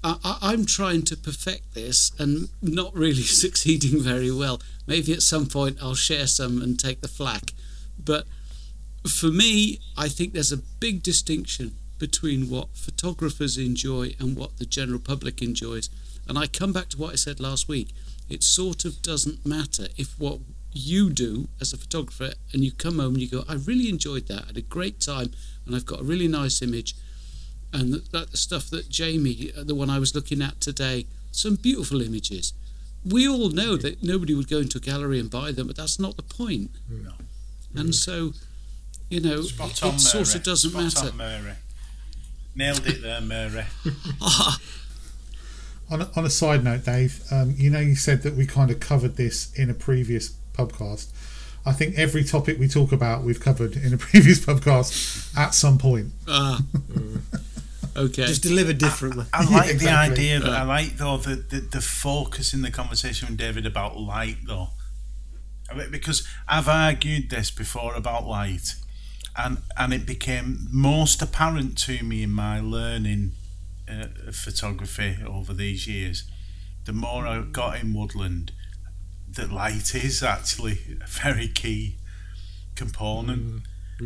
I, I, I'm trying to perfect this and not really succeeding very well. Maybe at some point I'll share some and take the flack, but for me, I think there's a big distinction between what photographers enjoy and what the general public enjoys. And I come back to what I said last week. It sort of doesn't matter if what you do as a photographer and you come home and you go, I really enjoyed that, I had a great time, and I've got a really nice image. And that, that the stuff that Jamie, uh, the one I was looking at today, some beautiful images. We all know that nobody would go into a gallery and buy them, but that's not the point. No. And so, you know, Spot it, it sort of doesn't Spot matter. On, Mary. Nailed it there, Mary. On a, on a side note, Dave, um, you know you said that we kind of covered this in a previous podcast. I think every topic we talk about we've covered in a previous podcast at some point. Ah. okay. Just delivered differently. I Yeah, like exactly. the idea. That, I like though the, the the focus in the conversation with David about light though, because I've argued this before about light, and and it became most apparent to me in my learning uh, of photography over these years. The more I got in woodland, that light is actually a very key component.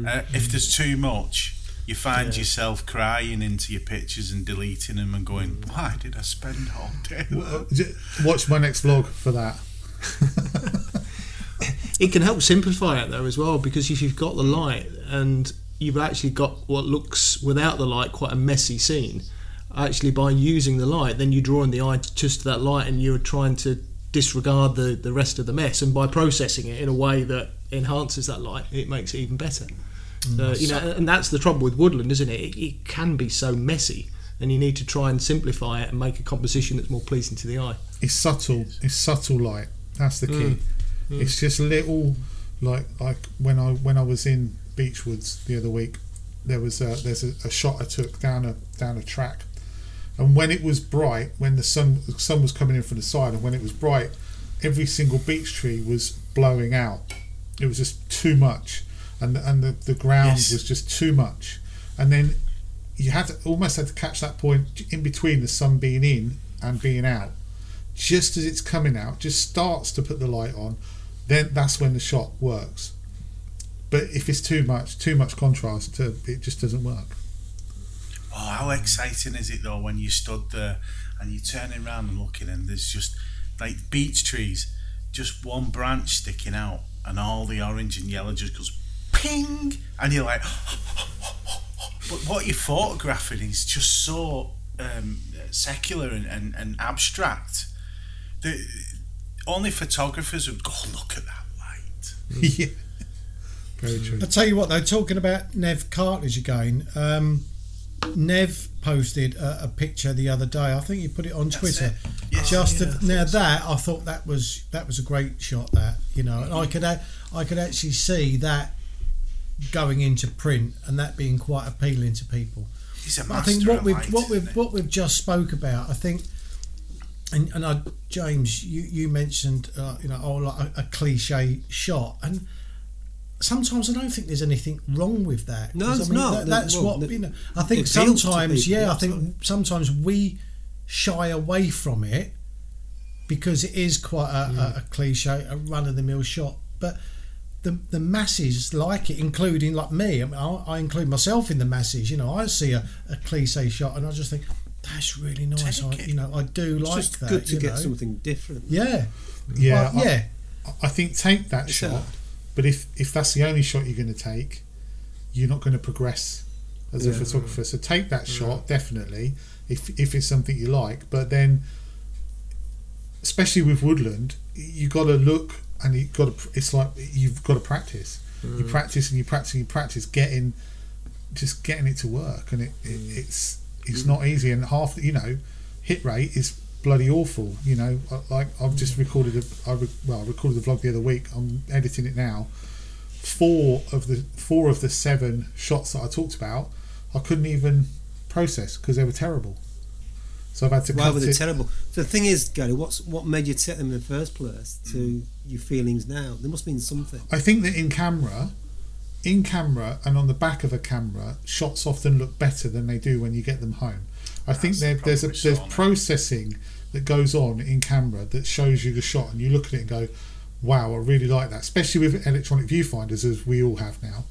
Uh, if there's too much, you find yourself crying into your pictures and deleting them and going, "Why did I spend all day?" there?" Watch my next vlog for that. It can help simplify it though as well because if you've got the light and you've actually got what looks without the light quite a messy scene, actually by using the light, then you draw drawing the eye just to that light and you're trying to disregard the, the rest of the mess. And by processing it in a way that enhances that light, it makes it even better. Uh, you know, and that's the trouble with woodland, isn't it? it? It can be so messy, and you need to try and simplify it and make a composition that's more pleasing to the eye. It's subtle. It's subtle light. That's the key. It's just little, like like when I when I was in Beechwoods the other week, there was a, there's a, a shot I took down a down a track, and when it was bright, when the sun the sun was coming in from the side, and when it was bright, every single beech tree was blowing out. It was just too much, and the, and the, the ground Yes. was just too much, and then you had to almost had to catch that point in between the sun being in and being out just as it's coming out, just starts to put the light on, then that's when the shot works. But if it's too much, too much contrast, to, it just doesn't work. Oh, how exciting is it though when you stood there and you're turning around and looking and there's just like beech trees, just one branch sticking out and all the orange and yellow just goes ping! And you're like but what you're photographing is just so um, secular and, and, and abstract. That only photographers would go look at that light. Yeah, very true. I tell you what, though, talking about Nev Cartledge again, um, Nev posted a, a picture the other day. I think he put it on Twitter. it. Yes, Just yeah, of- now that I thought that was that was a great shot. That you know, and I could a- I could actually see that going into print and that being quite appealing to people. he's a But I think what we've light, what isn't we've what we've just spoke about, I think, and and I, James, you you mentioned uh, you know oh like a, a cliche shot, and sometimes I don't think there's anything wrong with that. No, 'Cause, it's I mean, not. that- that's well, what the- you know. I think it appeals to sometimes, people, yeah, I absolutely. think sometimes we shy away from it because it is quite a, Mm. a, a cliche, a run of the mill shot, but. The, the masses like it, including like me. I, mean, I, I include myself in the masses. You know, I see a, a cliche shot and I just think that's really nice. I, you know, I do It's like just that. good to you get know. something different. Yeah, Yeah, Well, I- yeah. I think take that It's shot, a- but if if that's the only shot you're going to take, you're not going to progress as a Yeah. photographer. So take that mm. shot definitely if if it's something you like, but then especially with woodland, you got to look and you got to. It's like you've got to practice. You mm. practice and you practice and you practice getting just getting it to work, and it, it mm. it's it's not easy. And half you know hit rate is bloody awful. You know, like I've just recorded a I re, well I recorded the vlog the other week. I'm editing it now. Four of the four of the seven shots that I talked about, I couldn't even process because they were terrible. So I've had to Why cut were they it. terrible? So the thing is, Gary, what's what made you take them in the first place to your feelings now? There must mean something. I think that in camera, in camera and on the back of a camera, shots often look better than they do when you get them home. I think there, there's a there's so, mate. That goes on in camera that shows you the shot, and you look at it and go, "Wow, I really like that." Especially with electronic viewfinders, as we all have now.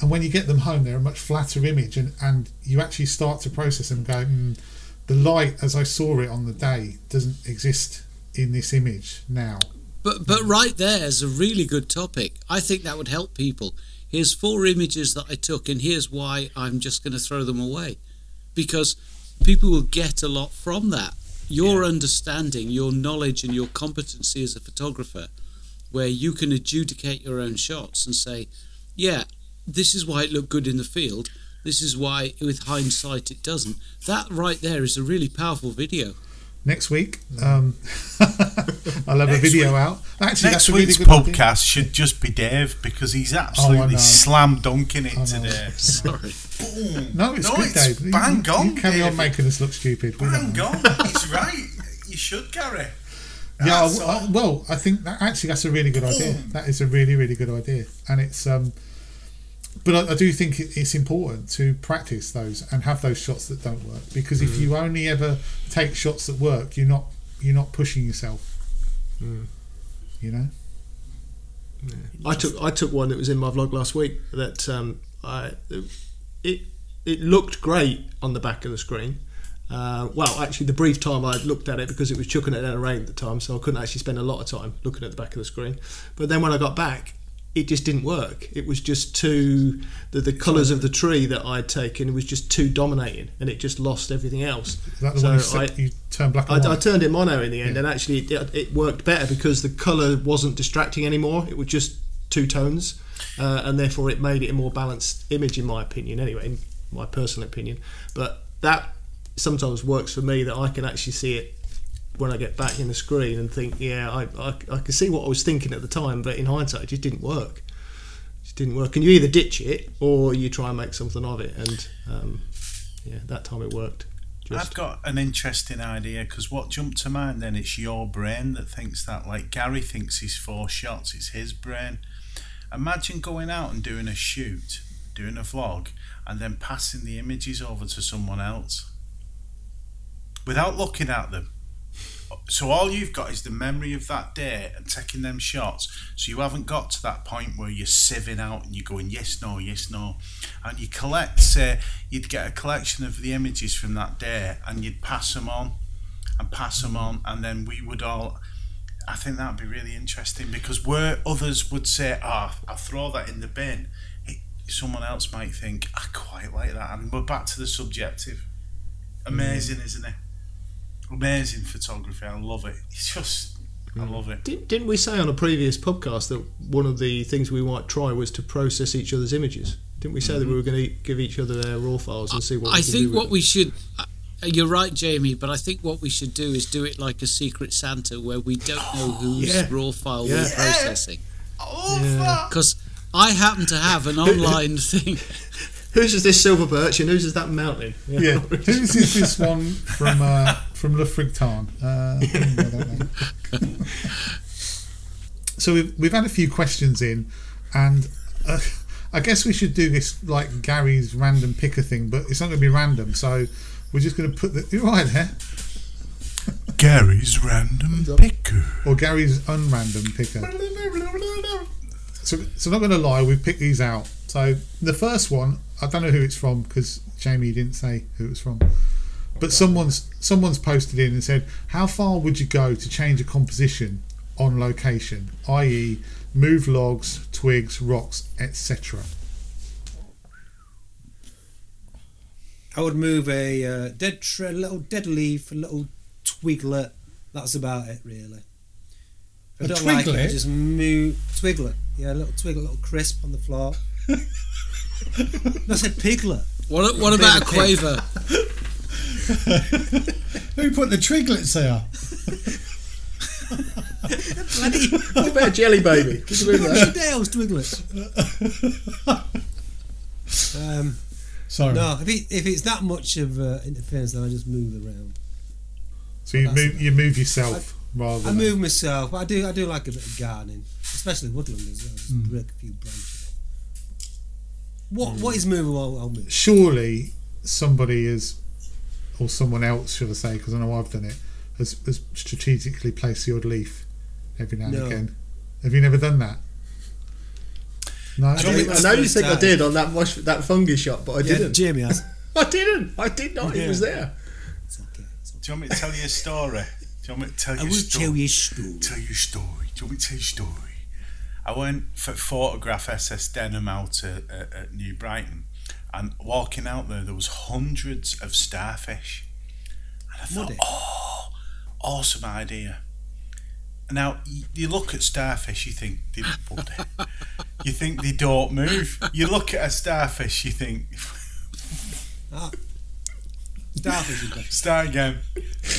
And when you get them home, they're a much flatter image, and, and you actually start to process them. And go, mm, the light as I saw it on the day doesn't exist in this image now. But but right there is a really good topic. I think that would help people. Here's four images that I took, and here's why I'm just going to throw them away, because people will get a lot from that. Your understanding, your knowledge, and your competency as a photographer, where you can adjudicate your own shots and say, "Yeah, this is why it looked good in the field. This is why, with hindsight, it doesn't. That right there is a really powerful video. Next week, um, I'll have a video week- out. Actually, Next that's a really week's good idea. podcast should just be Dave because he's know. absolutely slam dunking it today. Sorry. Boom. No, it's No, good, it's Dave. Bang you, on, You carry on making us look stupid. We don't Bang on. He's right. You should, Gary. Yeah, I- I- well, I think that actually that's a really good idea. That is a really, really good idea, and it's. um But I, I do think it's important to practice those and have those shots that don't work because if you only ever take shots that work, you're not you're not pushing yourself. You know. I took I took one that was in my vlog last week that um, I it it looked great on the back of the screen. Uh, well, actually, the brief time I looked at it because it was chucking it down the rain at the time, so I couldn't actually spend a lot of time looking at the back of the screen. But then when I got back, it just didn't work. It was just too the, the colours of the tree that I'd taken was just too dominating, and it just lost everything else. Is that the So one you, set, I- you turn black I, and I turned it mono in the end, and actually it, it worked better because the color wasn't distracting anymore. It was just two tones, uh, and therefore it made it a more balanced image, in my opinion. Anyway, in my personal opinion, but that sometimes works for me that I can actually see it when I get back in the screen and think, yeah, I, I, I can see what I was thinking at the time, but in hindsight, it just didn't work. It just didn't work. And you either ditch it or you try and make something of it, and um, yeah, that time it worked. Just, I've got an interesting idea because what jumped to mind then it's your brain that thinks that like Gary thinks he's four shots it's his brain imagine going out and doing a shoot doing a vlog and then passing the images over to someone else without looking at them so all you've got is the memory of that day and taking them shots. So you haven't got to that point where you're sieving out and you're going yes no yes no. And you collect say you'd get a collection of the images from that day and you'd pass them on and pass them on and then we would all I think that'd be really interesting because where others would say ah I'll throw that in the bin it, someone else might think I quite like that. And we're back to the subjective. Amazing isn't it amazing photography I love it it's just I love it Didn't, didn't we say on a previous podcast that one of the things we might try was to process each other's images? Didn't we say that we were going to give each other their raw files and see what I we think do what them? we should. Uh, you're right, Jamie, but I think what we should do is do it like a Secret Santa where we don't know whose Yeah. raw file Yeah. we're processing. I Yeah. that Because I happen to have an online thing. Whose is this silver birch and whose is that mountain? Yeah. Whose is this one from uh, from Le Fricton? Uh, I don't know. so we've we've had a few questions in, and uh, I guess we should do this like Gary's random picker thing, but it's not going to be random. So we're just going to put the you're right there, Gary's random picker or Gary's unrandom picker. So, so not going to lie, we've picked these out. So the first one, I don't know who it's from because Jamie didn't say who it was from. But someone's someone's posted in and said, "How far would you go to change a composition on location, i.e., move logs, twigs, rocks, etc." I would move a uh, dead tre- little dead leaf, a little twiglet. That's about it, really. If I A don't like it, I twiglet? just move twiglet. Yeah, a little twiglet, a little crisp on the floor. I a piglet. What, what about a Bit a quaver? Who put the triglets there? what about jelly baby? Did you remember that? Dale's twiglets. um, Sorry. no, if, it, if it's that much of uh, interference, then I just move around. So you That's move you move yourself rather I than move myself, but I do I do like a bit of gardening, especially woodland as well. Just break a few branches. Off. What what is movable? I'll, I'll surely somebody is, or someone else, should I say, because I know I've done it, has, has strategically placed the odd leaf every now and No. again. Have you never done that? No. I I, don't- know you think I did on that mush, that fungus shot, but I Yeah, didn't. Jamie has. I didn't. I did not. It was there. It's okay. It's okay. do you want me to tell you a story do you want me to tell you I a will story tell you a story. tell you a story. Do you want me to tell you a story? I went for photograph SS Denham out at, at, at New Brighton, and walking out there, there was hundreds of starfish, and I thought, it? oh, awesome idea. Now you look at starfish, you think they would. you think they don't move. You look at a starfish, you think starfish. Start again.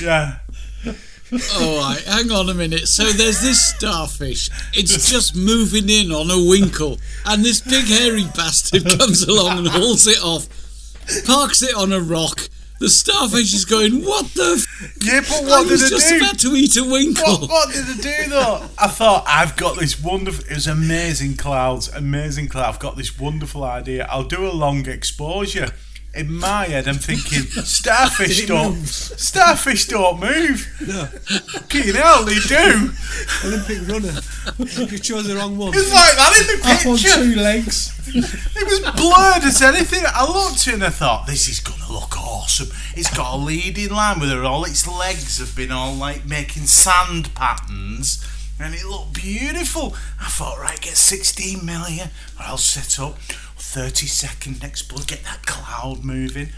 Yeah. All right, hang on a minute. So there's this starfish. It's just moving in on a winkle, and this big hairy bastard comes along and hauls it off, parks it on a rock. The starfish is going, "What the? F-? Yeah, but I what was it just do? about to eat a winkle." What, what did it do though? I thought I've got this wonderful. It was amazing clouds, amazing cloud. I've got this wonderful idea. I'll do a long exposure. In my head, I'm thinking starfish don't. move? Starfish don't move. No, Fucking hell, they do. Olympic runner. You chose the wrong one. It's like that in the Up on picture. two legs. It was blurred as anything. I looked and I thought, this is going to look awesome. It's got a leading line with her. All its legs have been all like making sand patterns. And it looked beautiful. I thought, right, get 16 million, or I'll set up 30 second explode, get that cloud moving.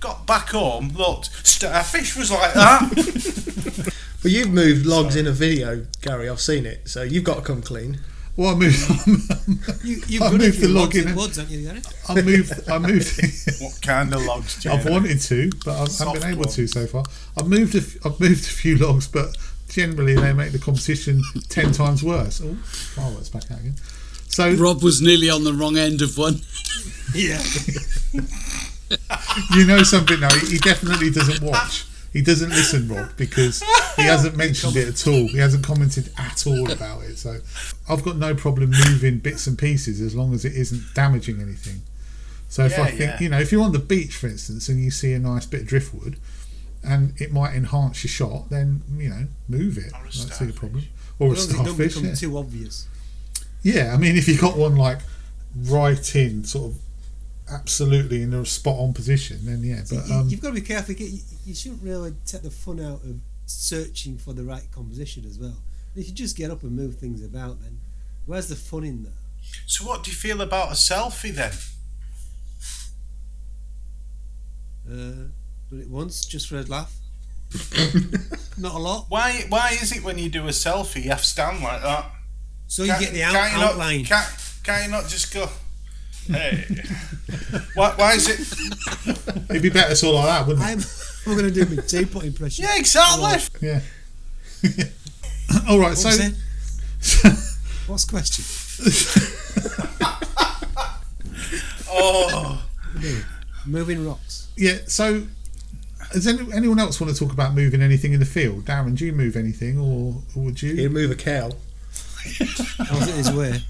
Got back home, looked, starfish was like that. But you've moved logs in a video, Gary. I've seen it. So you've got to come clean. Well, I moved. You, you've I moved the logs log in in. woods, haven't you, Gary? I moved. I moved. what kind of logs, Jay? I've wanted to, but I haven't been able one. to so far. I've moved. A f- I've moved a few logs, but generally they make the competition ten times worse. Oh, fireworks back out again. So Rob was nearly on the wrong end of one. Yeah. you know something now. He he definitely doesn't watch. He doesn't listen, Rob, because he hasn't mentioned it at all. He hasn't commented at all about it. So I've got no problem moving bits and pieces as long as it isn't damaging anything. So if I think, yeah. you know, if you're on the beach, for instance, and you see a nice bit of driftwood, and it might enhance your shot, then you know, move it. Or a That's the problem. Or a As long as it don't become Yeah. too obvious. yeah, I mean, if you got one like right in, sort of absolutely in a spot on position, then yeah. But you, um, you've got to be careful. You, you shouldn't really take the fun out of searching for the right composition as well. If you just get up and move things about, then where's the fun in that? So, what do you feel about a selfie then? Uh, done it once just for a laugh. Not a lot. Why why is it when you do a selfie you have to stand like that? So you get the out, can't you not, outline. Can't, can't you not just go? Hey, why, why is it? it'd be better sort of like that, wouldn't it? I'm, I'm going to do my teapot impression. Yeah, exactly. Yeah. All right. What So, was? What's the question? Oh, Moving rocks. yeah. So, does any, anyone else want to talk about moving anything in the field? Darren, do you move anything, or, or would you? He'd move a cow. That was it his way.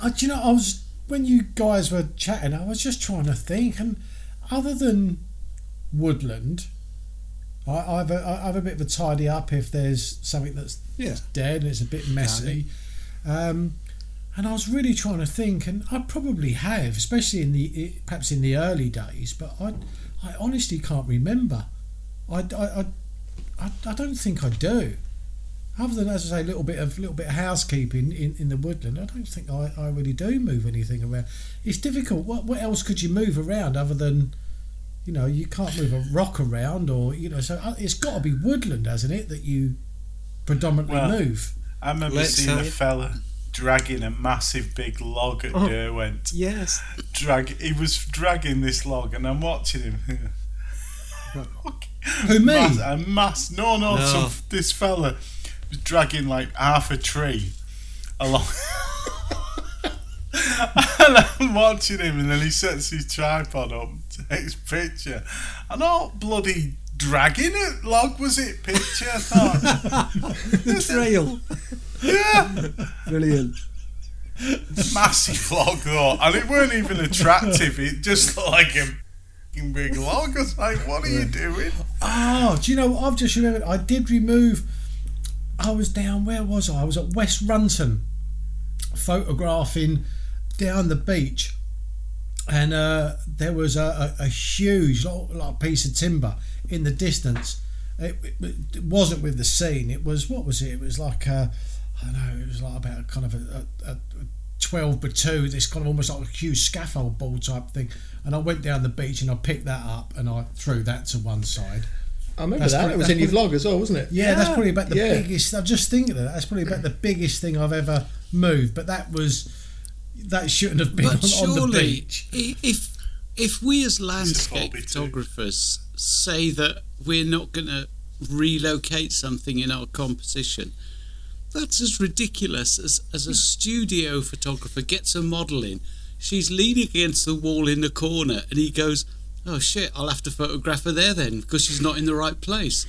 Uh, do you know, I was when you guys were chatting, I was just trying to think, and other than woodland, I, I, have a, I have a bit of a tidy up if there's something that's Yeah. dead and it's a bit messy. Um, and I was really trying to think, and I probably have, especially in the perhaps in the early days, but I, I honestly can't remember. I, I, I, I, I don't think I do. Other than, as I say, a little bit of little bit of housekeeping in, in the woodland, I don't think I, I really do move anything around. It's difficult. What what else could you move around other than, you know, you can't move a rock around or you know. So uh, it's got to be woodland, hasn't it, that you predominantly Well, move. I remember Let's seeing a fella dragging a massive big log at Oh. Derwent. Yes. Drag. He was dragging this log, and I'm watching him. Who me? Mass, a mass. No, no, No. Some, this fella was dragging like half a tree along. and I'm watching him, and then he sets his tripod up, takes picture. And all bloody dragging it log was it picture? I thought, The trail. Yeah, Brilliant. massive log though, and it weren't even attractive. It just looked like a big log. I was like, what are you doing? Oh, do you know? what? I've just remembered. I did remove. I was down. Where was I? I was at West Runton, photographing down the beach, and uh, there was a, a, a huge like, like piece of timber in the distance. It, it, it wasn't with the scene. It was what was it? It was like a, I don't know. It was like about a kind of a, a, a 12 by 2 this kind of almost like a huge scaffold ball type thing and I went down the beach and I picked that up and I threw that to one side I remember That's that. pretty- it was in your vlog as well, wasn't it? yeah, that's probably about the Yeah. biggest I'm just thinking of that that's probably about the biggest thing I've ever moved but that was that shouldn't have been on, But on the beach if if we as landscape Phoebe too. photographers say that we're not going to relocate something in our composition, that's as ridiculous as, as a studio photographer gets a model in. She's leaning against the wall in the corner, and he goes, "Oh shit! I'll have to photograph her there then because she's not in the right place."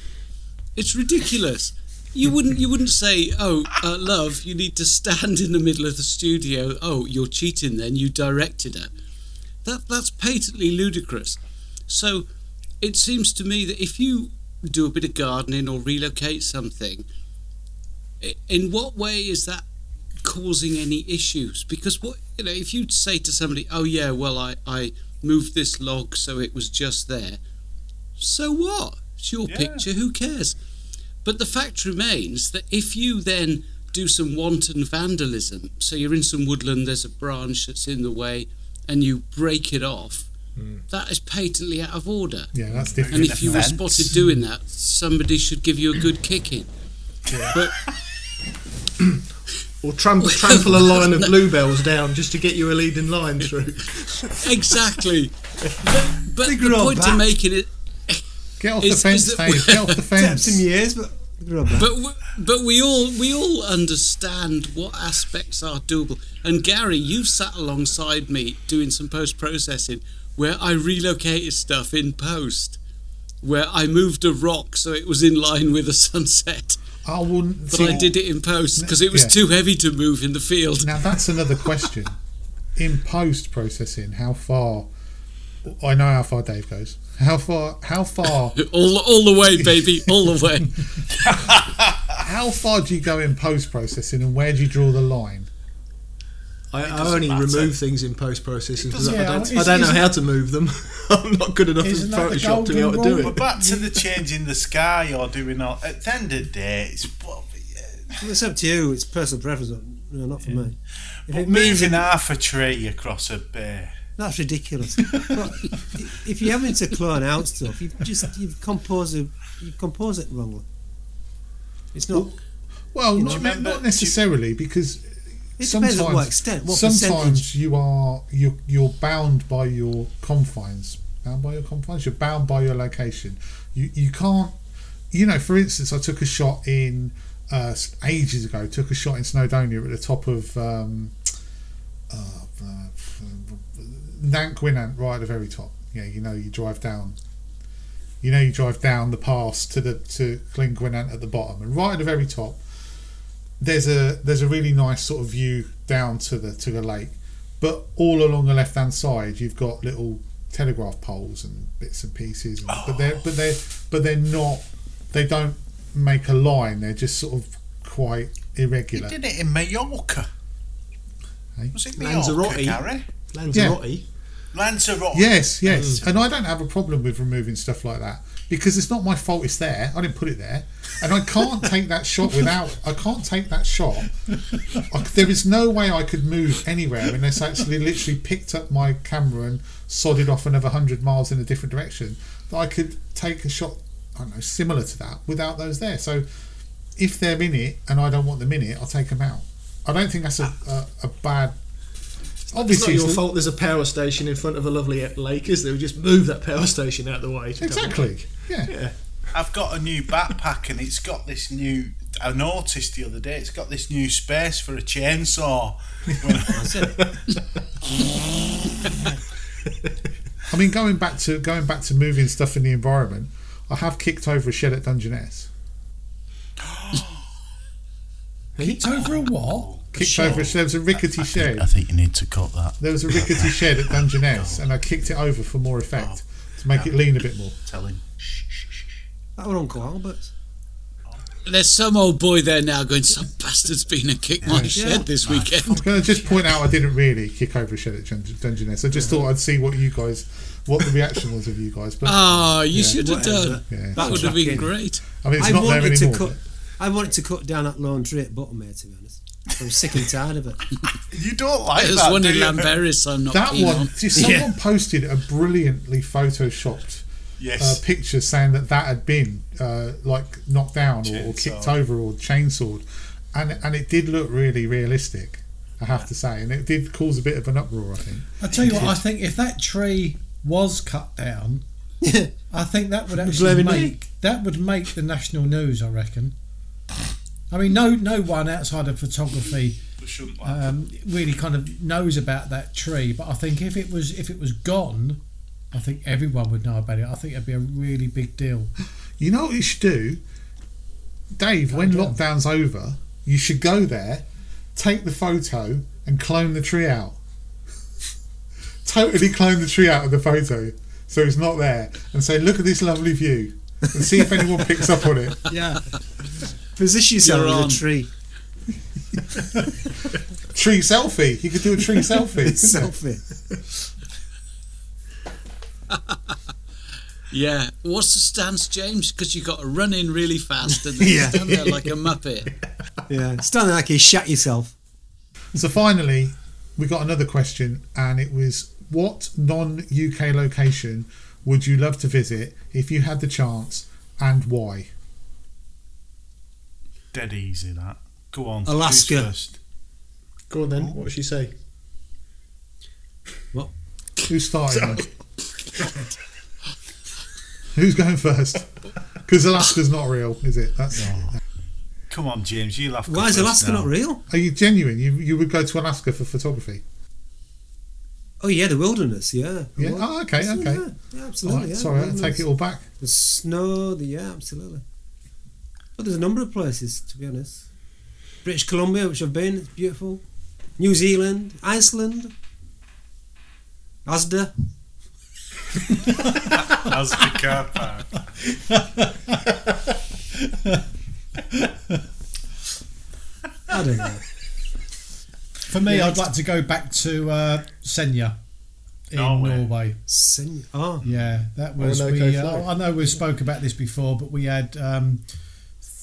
It's ridiculous. You wouldn't you wouldn't say, "Oh, uh, love, you need to stand in the middle of the studio." Oh, you're cheating. Then you directed her. That that's patently ludicrous. So, it seems to me that if you do a bit of gardening or relocate something, in what way is that causing any issues? Because what you know, if you say to somebody, "Oh yeah, well I I moved this log so it was just there," so what? It's your Yeah. picture. Who cares? But the fact remains that if you then do some wanton vandalism, so you're in some woodland, there's a branch that's in the way, and you break it off, hmm. that is patently out of order. Yeah, that's different. And if you were spotted doing that, somebody should give you a good kicking. But Or trample, trample a line of bluebells down just to get you a leading line through. exactly. But, but the point back. of making it, Get off Is- the fence, is Dave. Get off the Take fence. some years, but but w- but we all we all understand what aspects are doable. And Gary, you sat alongside me doing some post processing where I relocated stuff in post, where I moved a rock so it was in line with a sunset. I wouldn't. But I did it in post because it was Yeah. too heavy to move in the field. Now that's another question. In post processing, how far? I know how far Dave goes. How far? How far? All all the way, baby, all the way. how far do you go in post processing, and where do you draw the line? I, I only matter. remove things in post processing because doesn't- I don't, I don't know how to move them. I'm not good enough in Isn't that the Photoshop to be able to do rule? it. But back to the changing the sky or doing all. At the end of the day, it's. Well, yeah. Well, it's up to you. It's personal preference. No, not for me. If But it means moving half a tree across a bay. that's ridiculous. but if you're having to clone out stuff, you've just you've composed it. You've composed it wrongly. It's not. Well, You not, know, remember- not necessarily because It sometimes, what extent. What sometimes percentage? you are you're, you're bound by your confines. Bound by your confines. You're bound by your location. You you can't. You know, for instance, I took a shot in uh, ages ago. Took a shot in Snowdonia at the top of um, uh, uh, Nant Gwynant, right at the very top. Yeah, you know, you drive down. You know, you drive down the pass to the to Llyn Gwynant at the bottom, and right at the very top, there's a there's a really nice sort of view down to the to the lake. But all along the left hand side, you've got little telegraph poles and bits and pieces. And, But they're but they are but they're not. They don't make a line. They're just sort of quite irregular. You irregular. did it in Mallorca. Hey? Was it Mallorca, Lanzarote. Gary? Lanzarote. Lanzarote. Yes, yes. Mm. And I don't have a problem with removing stuff like that because it's not my fault it's there. I didn't put it there. And I can't take that shot without I can't take that shot. I, there is no way I could move anywhere unless I actually literally picked up my camera and sodded off another 100 miles in a different direction that I could take a shot I don't know similar to that without those there. So if they're in it and I don't want them in it, I'll take them out. I don't think that's a, a, a bad It's not obviously your fault there's a power station in front of a lovely lake, is there? Just move that power station out of the way. to have a Exactly. Lake. Yeah. Yeah. I've got a new backpack and it's got this new. I noticed the other day it's got this new space for a chainsaw. I mean, going back to going back to moving stuff in the environment, I have kicked over a shed at Dungeness. Kicked over a what? Kicked over a shed. There was a rickety shed. I think you need to cut that. There was a rickety shed at Dungeness, and I kicked it over for more effect to make it lean a bit more. Tell him. That was Uncle Albert's. There's some old boy there now going, some bastard's been and kicked my shed this weekend. I'm going to just point out I didn't really kick over a shed at Dun- Dungeness. I just thought I'd see what you guys, what the reaction was of you guys. But Ah, you Yeah. should have Whatever. done. yeah, That would have been Backtracking. great. I mean, it's I not there wanted to anymore. cut. I wanted to cut down that laundry at Buttermere, to be honest. I'm sick and tired of it. You don't like There's that, one do in you? Llanberis I'm not That one, on. see, someone posted a brilliantly photoshopped Yes. uh, picture saying that that had been uh, like knocked down or, or kicked over or chainsawed, and and it did look really realistic. I have to say, and it did cause a bit of an uproar. I think. I tell you what, I think if that tree was cut down, I think that would actually make that would make the national news. I reckon. I mean, no, no one outside of photography We shouldn't laugh. um, really kind of knows about that tree. But I think if it was if it was gone, I think everyone would know about it. I think it'd be a really big deal. You know what you should do, Dave? When lockdown's over, you should go there, take the photo, and clone the tree out. totally clone the tree out of the photo, so it's not there, and say, "Look at this lovely view," and see if anyone picks up on it. Yeah. Position yourself You're as on. a tree. Tree selfie. You could do a tree selfie. couldn't? Selfie. Yeah. What's the stance, James? Because you've got to run in really fast and then Yeah. stand there like a muppet. Yeah. Standing like you shat yourself. So finally, we got another question, and it was, "What non-UK location would you love to visit if you had the chance, and why?" Dead easy that. Go on. Alaska. First. Go on then. What does she say? What? Who's starting? Who's going first? Because Alaska's not real, is it? That's. Come on, James. You'll have Why is Alaska now. not real? Are you genuine? You you would go to Alaska for photography? Oh yeah, the wilderness. Yeah. Yeah. Oh, okay. Okay. Yeah, yeah absolutely. right, yeah. sorry, I take it all back. The snow. The yeah, absolutely. But there's a number of places to be honest. British Columbia, which I've been, it's beautiful. New Zealand, Iceland, Asda. As the car park. I don't know. For me, I'd like to go back to uh, Senja in Norway. Norway. Sen- oh, Yeah, that was. no we, uh. I know we spoke about this before, but we had um,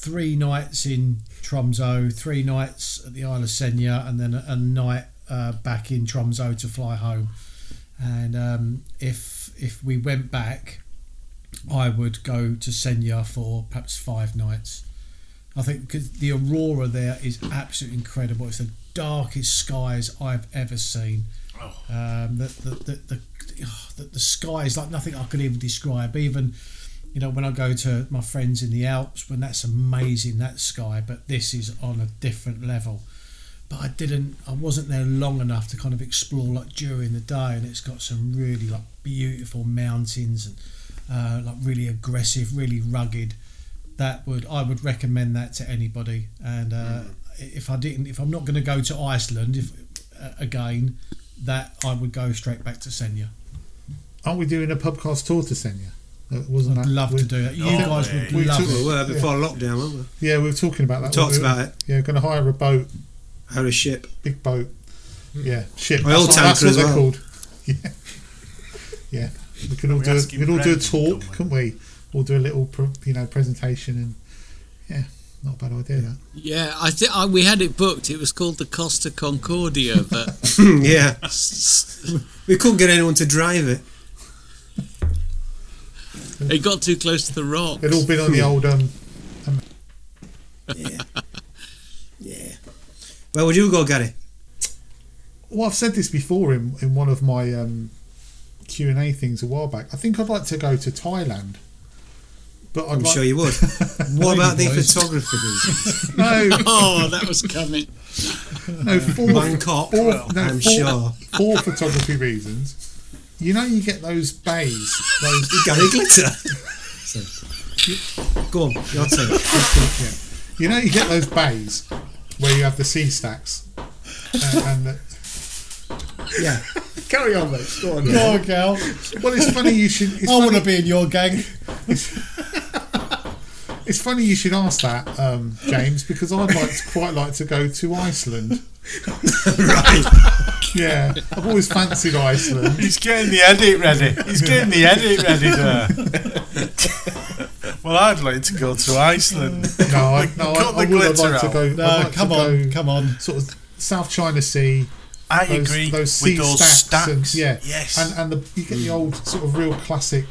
three nights in Tromso, three nights at the Isle of Senja, and then a, a night uh, back in Tromso to fly home. And um, if if we went back, I would go to Senja for perhaps five nights. I think because the aurora there is absolutely incredible. It's the darkest skies I've ever seen. Oh. Um, the, the, the, the, oh, the, the sky is like nothing I could even describe. Even, you know, when I go to my friends in the Alps, when that's amazing, that sky, but this is on a different level. But I didn't, I wasn't there long enough to kind of explore like during the day, and it's got some really like beautiful mountains and uh, like really aggressive, really rugged. That would I would recommend that to anybody. And uh, if I didn't, if I'm not going to go to Iceland, if uh, again, that I would go straight back to Senja. Aren't we doing a pubcast tour to Senja? Uh, wasn't I'd that? love we- to do that. You No guys would We love took- it. we were before lockdown, weren't we? Yeah, we were talking about that. We talked We were- about it. Yeah, going to hire a boat, How a ship. big boat. Yeah, ship. Oil that's what, that's what as they're well. called. Yeah, yeah. We could all we do. A, we could all do a talk, come with? couldn't we? We'll do a little, pro- you know, presentation and yeah, not a bad idea. That. Yeah, I think we had it booked. It was called the Costa Concordia, but yeah. We couldn't get anyone to drive it. It got too close to the rock. It'd all been on the old um, Yeah. yeah. Where would you go, Gary? well, I've said this before in, in one of my um, Q and A things a while back. I think I'd like to go to Thailand, but I'd I'm like, sure you would. what about the photography reasons? no, Oh, that was coming. no, for, Bangkok, for, no, I'm for, sure. for photography reasons. You know, you get those bays, those Gary Glitter. so, go on, your turn. yeah. You know, you get those bays where you have the sea stacks, uh, and the, Yeah. Carry on, mate. Go on. Go on, Gal. well, it's funny you should. It's I want to be in your gang. it's funny you should ask that, um, James, because I'd like to, quite like to go to Iceland. right. Yeah, I've always fancied Iceland. He's getting the edit ready. He's getting the edit ready there. well, I'd like to go to Iceland. No, I, no, I, I would. I'd like to go. No, like come to on, go come on. Sort of South China Sea. I Those, agree those sea with those stacks, stacks. and yeah, Yes. and and the you get the old sort of real classic.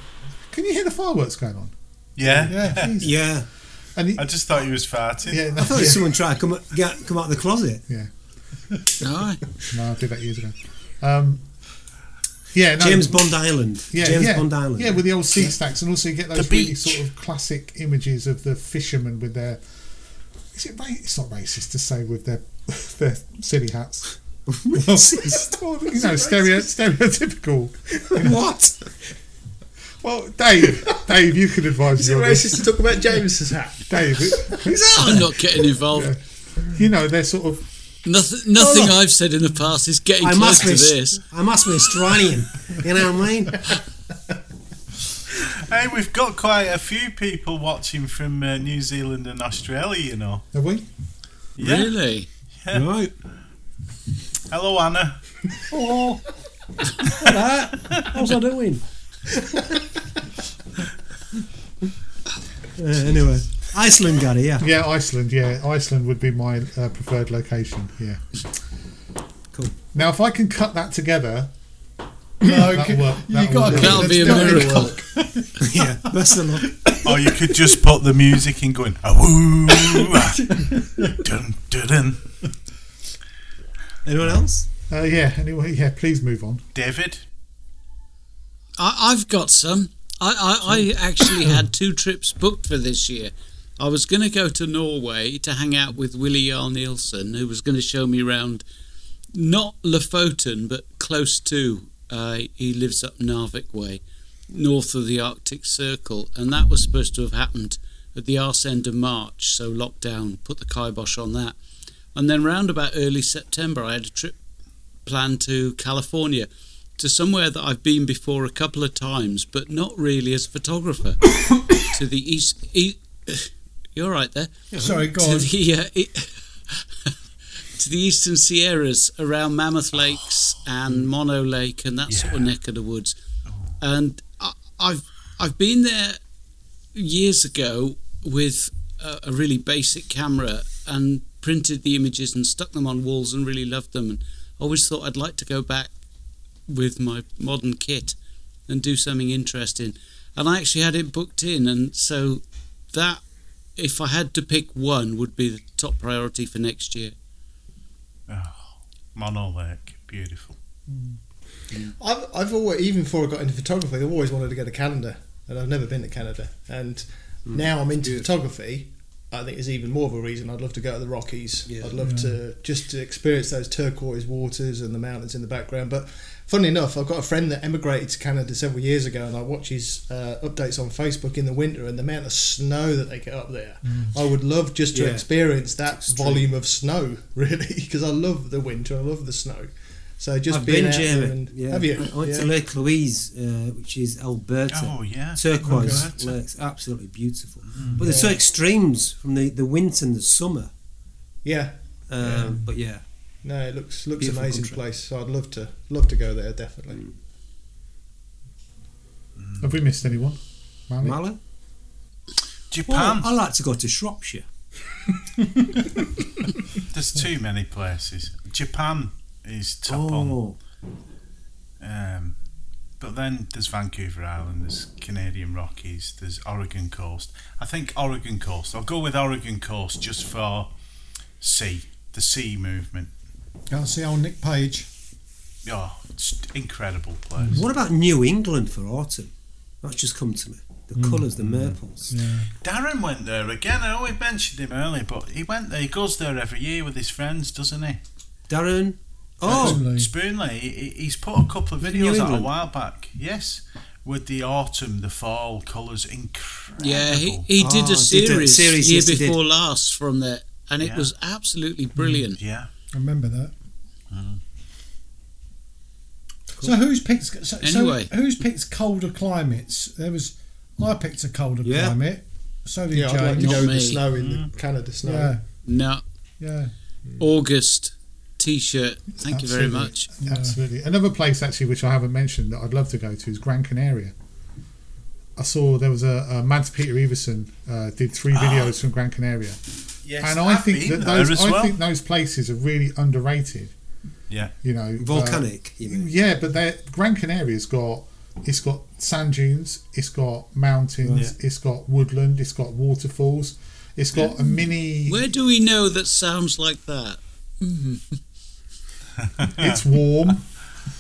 Can you hear the fireworks going on? yeah. Yeah. Jeez. Yeah. And it, I just thought he was farting. yeah, no, I thought yeah, someone tried to come, get, come out of the closet. yeah. Aye. No, I did that years ago. Um, Yeah, no, James Bond Island. Yeah, James yeah, Bond Island. Yeah, with the old sea stacks, and also you get those really sort of classic images of the fishermen with their. Is it? Ra- it's not racist to say with their their silly hats. Racist. Well, you know, stereo, stereotypical. what? Well, Dave, Dave, you can advise Is me it on this. racist to talk about James's hat? Dave, it- I'm not getting involved. you know, they're sort of Nothing, nothing look. I've said in the past is getting I close must to be. this. I must be Australian. You know what I mean? Hey, we've got quite a few people watching from uh, New Zealand and Australia, you know. have we? Yeah. Really? Right. Hello, Anna. Hello. Hello. How's I doing? Uh, anyway, Iceland, Gary. Yeah. Yeah, Iceland. Yeah, Iceland would be my uh, preferred location. Yeah. Cool. Now, if I can cut that together, No, That'll work. you That'll got work. to That'll be a miracle. yeah. Best of luck. Or you could just put the music in going, "Awoo, ah, dun, dun, dun." Anyone else? uh, yeah. Anyway, yeah. Please move on. David, I, I've got some. I, I, I actually had two trips booked for this year. I was going to go to Norway to hang out with Willie Jarl Nielsen, who was going to show me around not Lofoten, but close to. Uh, he lives up Narvik way, north of the Arctic Circle, and that was supposed to have happened at the arse end of March. So lockdown put the kibosh on that. And then round about early September, I had a trip planned to California to somewhere that I've been before a couple of times, but not really as a photographer. to the east. E- you're right there. Sorry, go To on. the uh, e- to the eastern Sierras around Mammoth Lakes and Mono Lake and that sort of neck of the woods. And I, I've I've been there years ago with a, a really basic camera and printed the images and stuck them on walls and really loved them. And always thought I'd like to go back with my modern kit and do something interesting. And I actually had it booked in, and so that, if I had to pick one, would be the top priority for next year. Oh, Mono Lake, beautiful. Mm. I've, I've always, even before I got into photography, I've always wanted to go to Canada, and I've never been to Canada. And mm. now I'm into photography. I think there's even more of a reason I'd love to go to the Rockies. Yeah. I'd love to mm. just to experience those turquoise waters and the mountains in the background. But funnily enough, I've got a friend that emigrated to Canada several years ago, and I watch his uh, updates on Facebook in the winter and the amount of snow that they get up there. I would love just to Yeah. experience that volume of snow, really, because I love the winter. I love the snow. So just I've being been, out there and Yeah. have you? I went Yeah. to Lake Louise, uh, which is Alberta. Oh yeah, Turquoise Alberta. lakes, absolutely beautiful. But there's so extremes from the, the winter and the summer. Yeah, Um, But yeah, no, it looks looks Beautiful amazing country. place. So I'd love to love to go there definitely. Have we missed anyone? Malik? Mallow. Well, Japan. I like to go to Shropshire. There's too many places. Japan is top on. Oh, Um, but then there's Vancouver Island, there's Canadian Rockies, there's Oregon Coast. I think Oregon Coast. I'll go with Oregon Coast just for sea, the sea movement. Go and see old Nick Page. Oh, it's incredible place. what about New England for autumn? That's just come to me. The hmm. colours, the maples. Darren went there again. I know we mentioned him earlier, but he went there. He goes there every year with his friends, doesn't he? Darren. Oh, Spoonley. Spoonley, he, he's put a couple of videos out a while back. Yes, with the autumn, the fall colours, incredible. Yeah, he, he did Oh, a ah, did a series, series, year yes, before last from there, and it Yeah. was absolutely brilliant. Mm, yeah. I remember that. Uh-huh. So who's picked? So, Anyway. so who's picked colder climates? There was I picked a colder Yeah. climate. So did Yeah, I'd like to go Not in the snow in the mm-hmm. Canada snow. yeah, No, yeah. August t-shirt. Thank you very Absolutely. much. Yeah. Absolutely. Another place actually which I haven't mentioned that I'd love to go to is Gran Canaria. I saw there was a, a Mads Peter Iversen uh, did three ah. videos from Gran Canaria, Yes, and I think that those as I well. think those places are really underrated. Yeah. You know, uh, volcanic. you yeah, but they Gran Canaria's got it's got sand dunes, it's got mountains, it's got woodland, it's got waterfalls, it's got a mini. Where do we know that sounds like that? It's warm.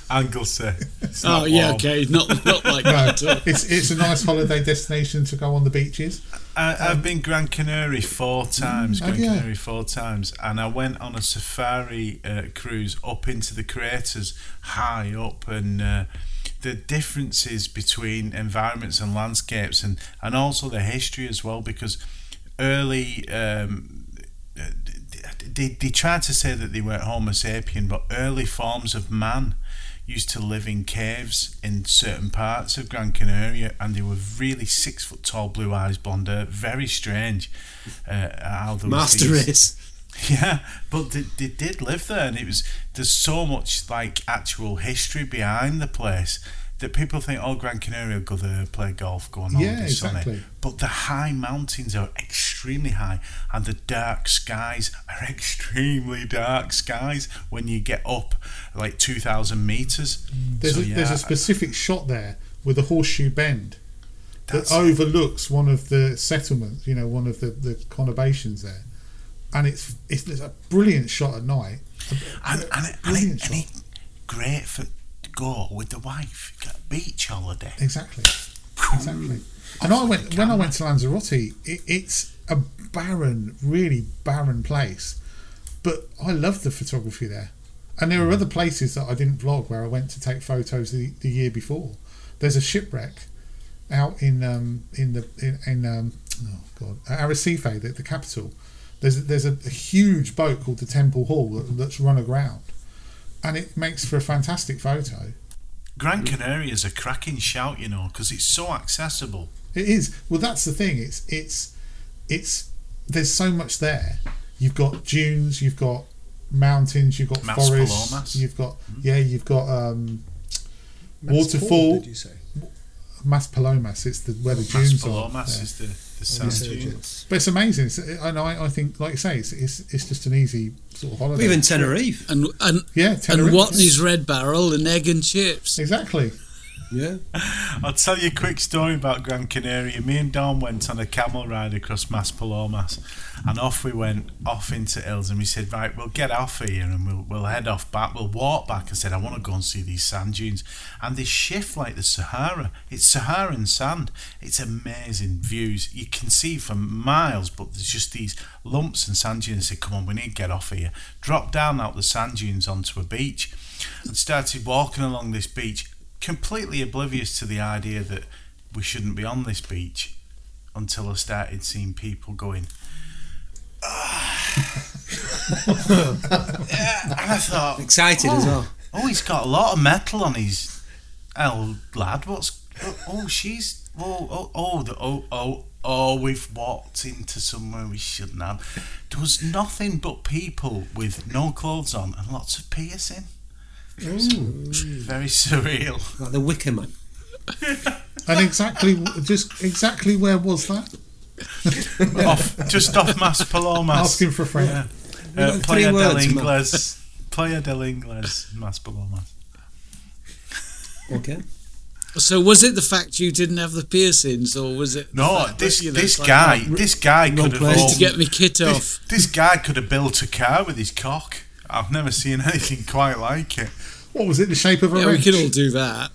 Anglesey. It's Oh not yeah, warm. okay, not not like No, that. it's it's a nice holiday destination to go on the beaches. I, I've been Gran Canary four times, oh, Gran yeah. Canaria four times, and I went on a safari uh, cruise up into the craters, high up, and uh, the differences between environments and landscapes, and and also the history as well, because early. Um, uh, they, they tried to say that they weren't Homo sapien, but early forms of man used to live in caves in certain parts of Gran Canaria, and they were really six foot tall, blue eyes, blonde hair. Very strange. Uh, how there Master these- race. yeah, but they, they did live there, and it was there's so much like actual history behind the place that people think, oh, Gran Canaria, go there, play golf, go on Yeah, holiday, sunny. But the high mountains are extremely high, and the dark skies are extremely dark skies when you get up like two thousand meters. Mm. There's So, a, there's a specific shot there with a horseshoe bend that overlooks one of the settlements. You know, one of the, the conurbations there, and it's it's, it's a brilliant shot at night. and, and, it, and, Brilliant it, and it, great for go with the wife, beach holiday. Exactly. Exactly. And I went when I went to Lanzarote. It, it's a barren, really barren place, but I love the photography there. And there are other places that I didn't vlog where I went to take photos the, the year before. There's a shipwreck out in um, in the in, in um, oh god Arrecife, the, the capital. There's a, there's a, a huge boat called the Temple Hall that, that's run aground, and it makes for a fantastic photo. Gran Canaria is a cracking shout, you know, because it's so accessible. It is. Well, that's the thing. It's it's it's there's so much there. You've got dunes. You've got mountains. You've got Mas forests. Palomas. You've got yeah. You've got um, waterfall. Paul, did you say? Maspalomas. It's the where the Mas dunes are. Palomas there. is the, the Yeah. sand Yeah. dunes. But it's amazing. It's, and I, I think, like you say, it's, it's it's just an easy sort of holiday. Even Tenerife. And and yeah, and Tenerife. Watney's Red Barrel and egg and chips. Exactly. Yeah. I'll tell you a quick story about Gran Canaria. Me and Don went on a camel ride across Maspalomas, and off we went off into hills. And we said, right, we'll get off here and we'll we'll head off back. We'll walk back. I said, I want to go and see these sand dunes, and they shift like the Sahara. It's Saharan sand. It's amazing views. You can see for miles, but there's just these lumps and sand dunes. I said, come on, we need to get off here. Drop down out the sand dunes onto a beach, and started walking along this beach completely oblivious to the idea that we shouldn't be on this beach until I started seeing people going. "Ah." yeah, and I thought, Excited as well. oh, he's got a lot of metal on his. Oh, lad, what's? Oh, oh she's. Oh, oh, oh, the, oh, oh, oh, we've walked into somewhere we shouldn't have. There was nothing but people with no clothes on and lots of piercing. Very surreal. Like the Wicker Man. And exactly, just exactly where was that? off, just off Mas Palomas. Asking for a friend. Yeah. Uh, got Playa three del words, man. Ingles. Playa del Ingles, Maspalomas. Okay. So was it the fact you didn't have the piercings, or was it No, fact that, this you know, this it's like, guy, oh, this guy wrong could have place to get me kit this, off? this guy could have built a car with his cock. I've never seen anything quite like it. What was it? The shape of a Yeah, we wrench? can all do that.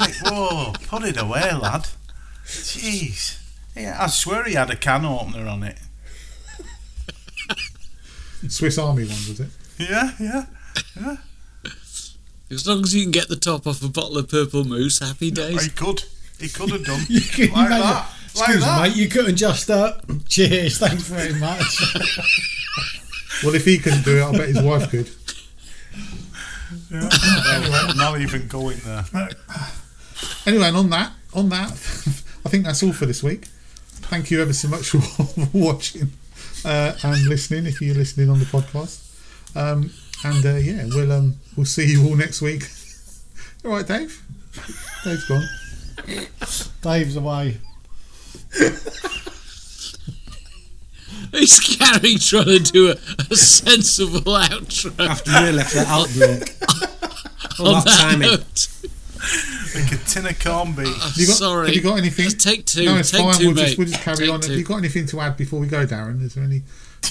Like, whoa, put it away, lad. Jeez. Yeah, I swear he had a can opener on it. Swiss Army one was it? Yeah, yeah. yeah. As long as you can get the top off a bottle of purple moose, happy days. He could. He could have done. You can like imagine- that. Like Excuse me, that. mate. You couldn't just. Uh, cheers. Thanks very much. Well, if he couldn't do it, I bet his wife could. Yeah. Well, not even going there. Anyway, and on that, on that, I think that's all for this week. Thank you ever so much for watching uh, and listening. If you're listening on the podcast, um, and uh, yeah, we'll um, we'll see you all next week. all right, Dave. Dave's gone. Dave's away. Is Gary trying to do a, a sensible outro After you left that outbreak. All on that that timing. note? Like a tin of corned beef. Have you got, Sorry. Have you got anything? Let's take two. No, it's Take fine. two, we'll, just, we'll just carry Take on. two. Have you got anything to add before we go, Darren? Is there any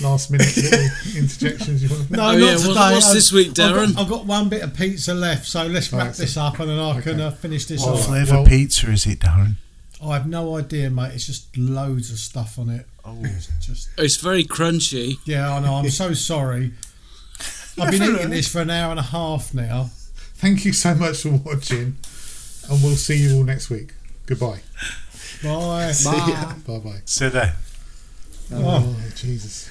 last minute little interjections you want to make? No, Oh, not yeah, what- today. what's I've- this week, I've got- Darren? I've got, one bit of pizza left, so let's wrap Right, this up and then I can uh, finish this All off. right. Flavour well- pizza is it, Darren? Oh, I have no idea, mate. It's just loads of stuff on it. Oh, It's just It's very crunchy. yeah, I know. I'm so sorry. I've been eating this for an hour and a half now. Thank you so much for watching, and we'll see you all next week. Goodbye. Bye. See ya. Bye bye. so there. Oh, Jesus.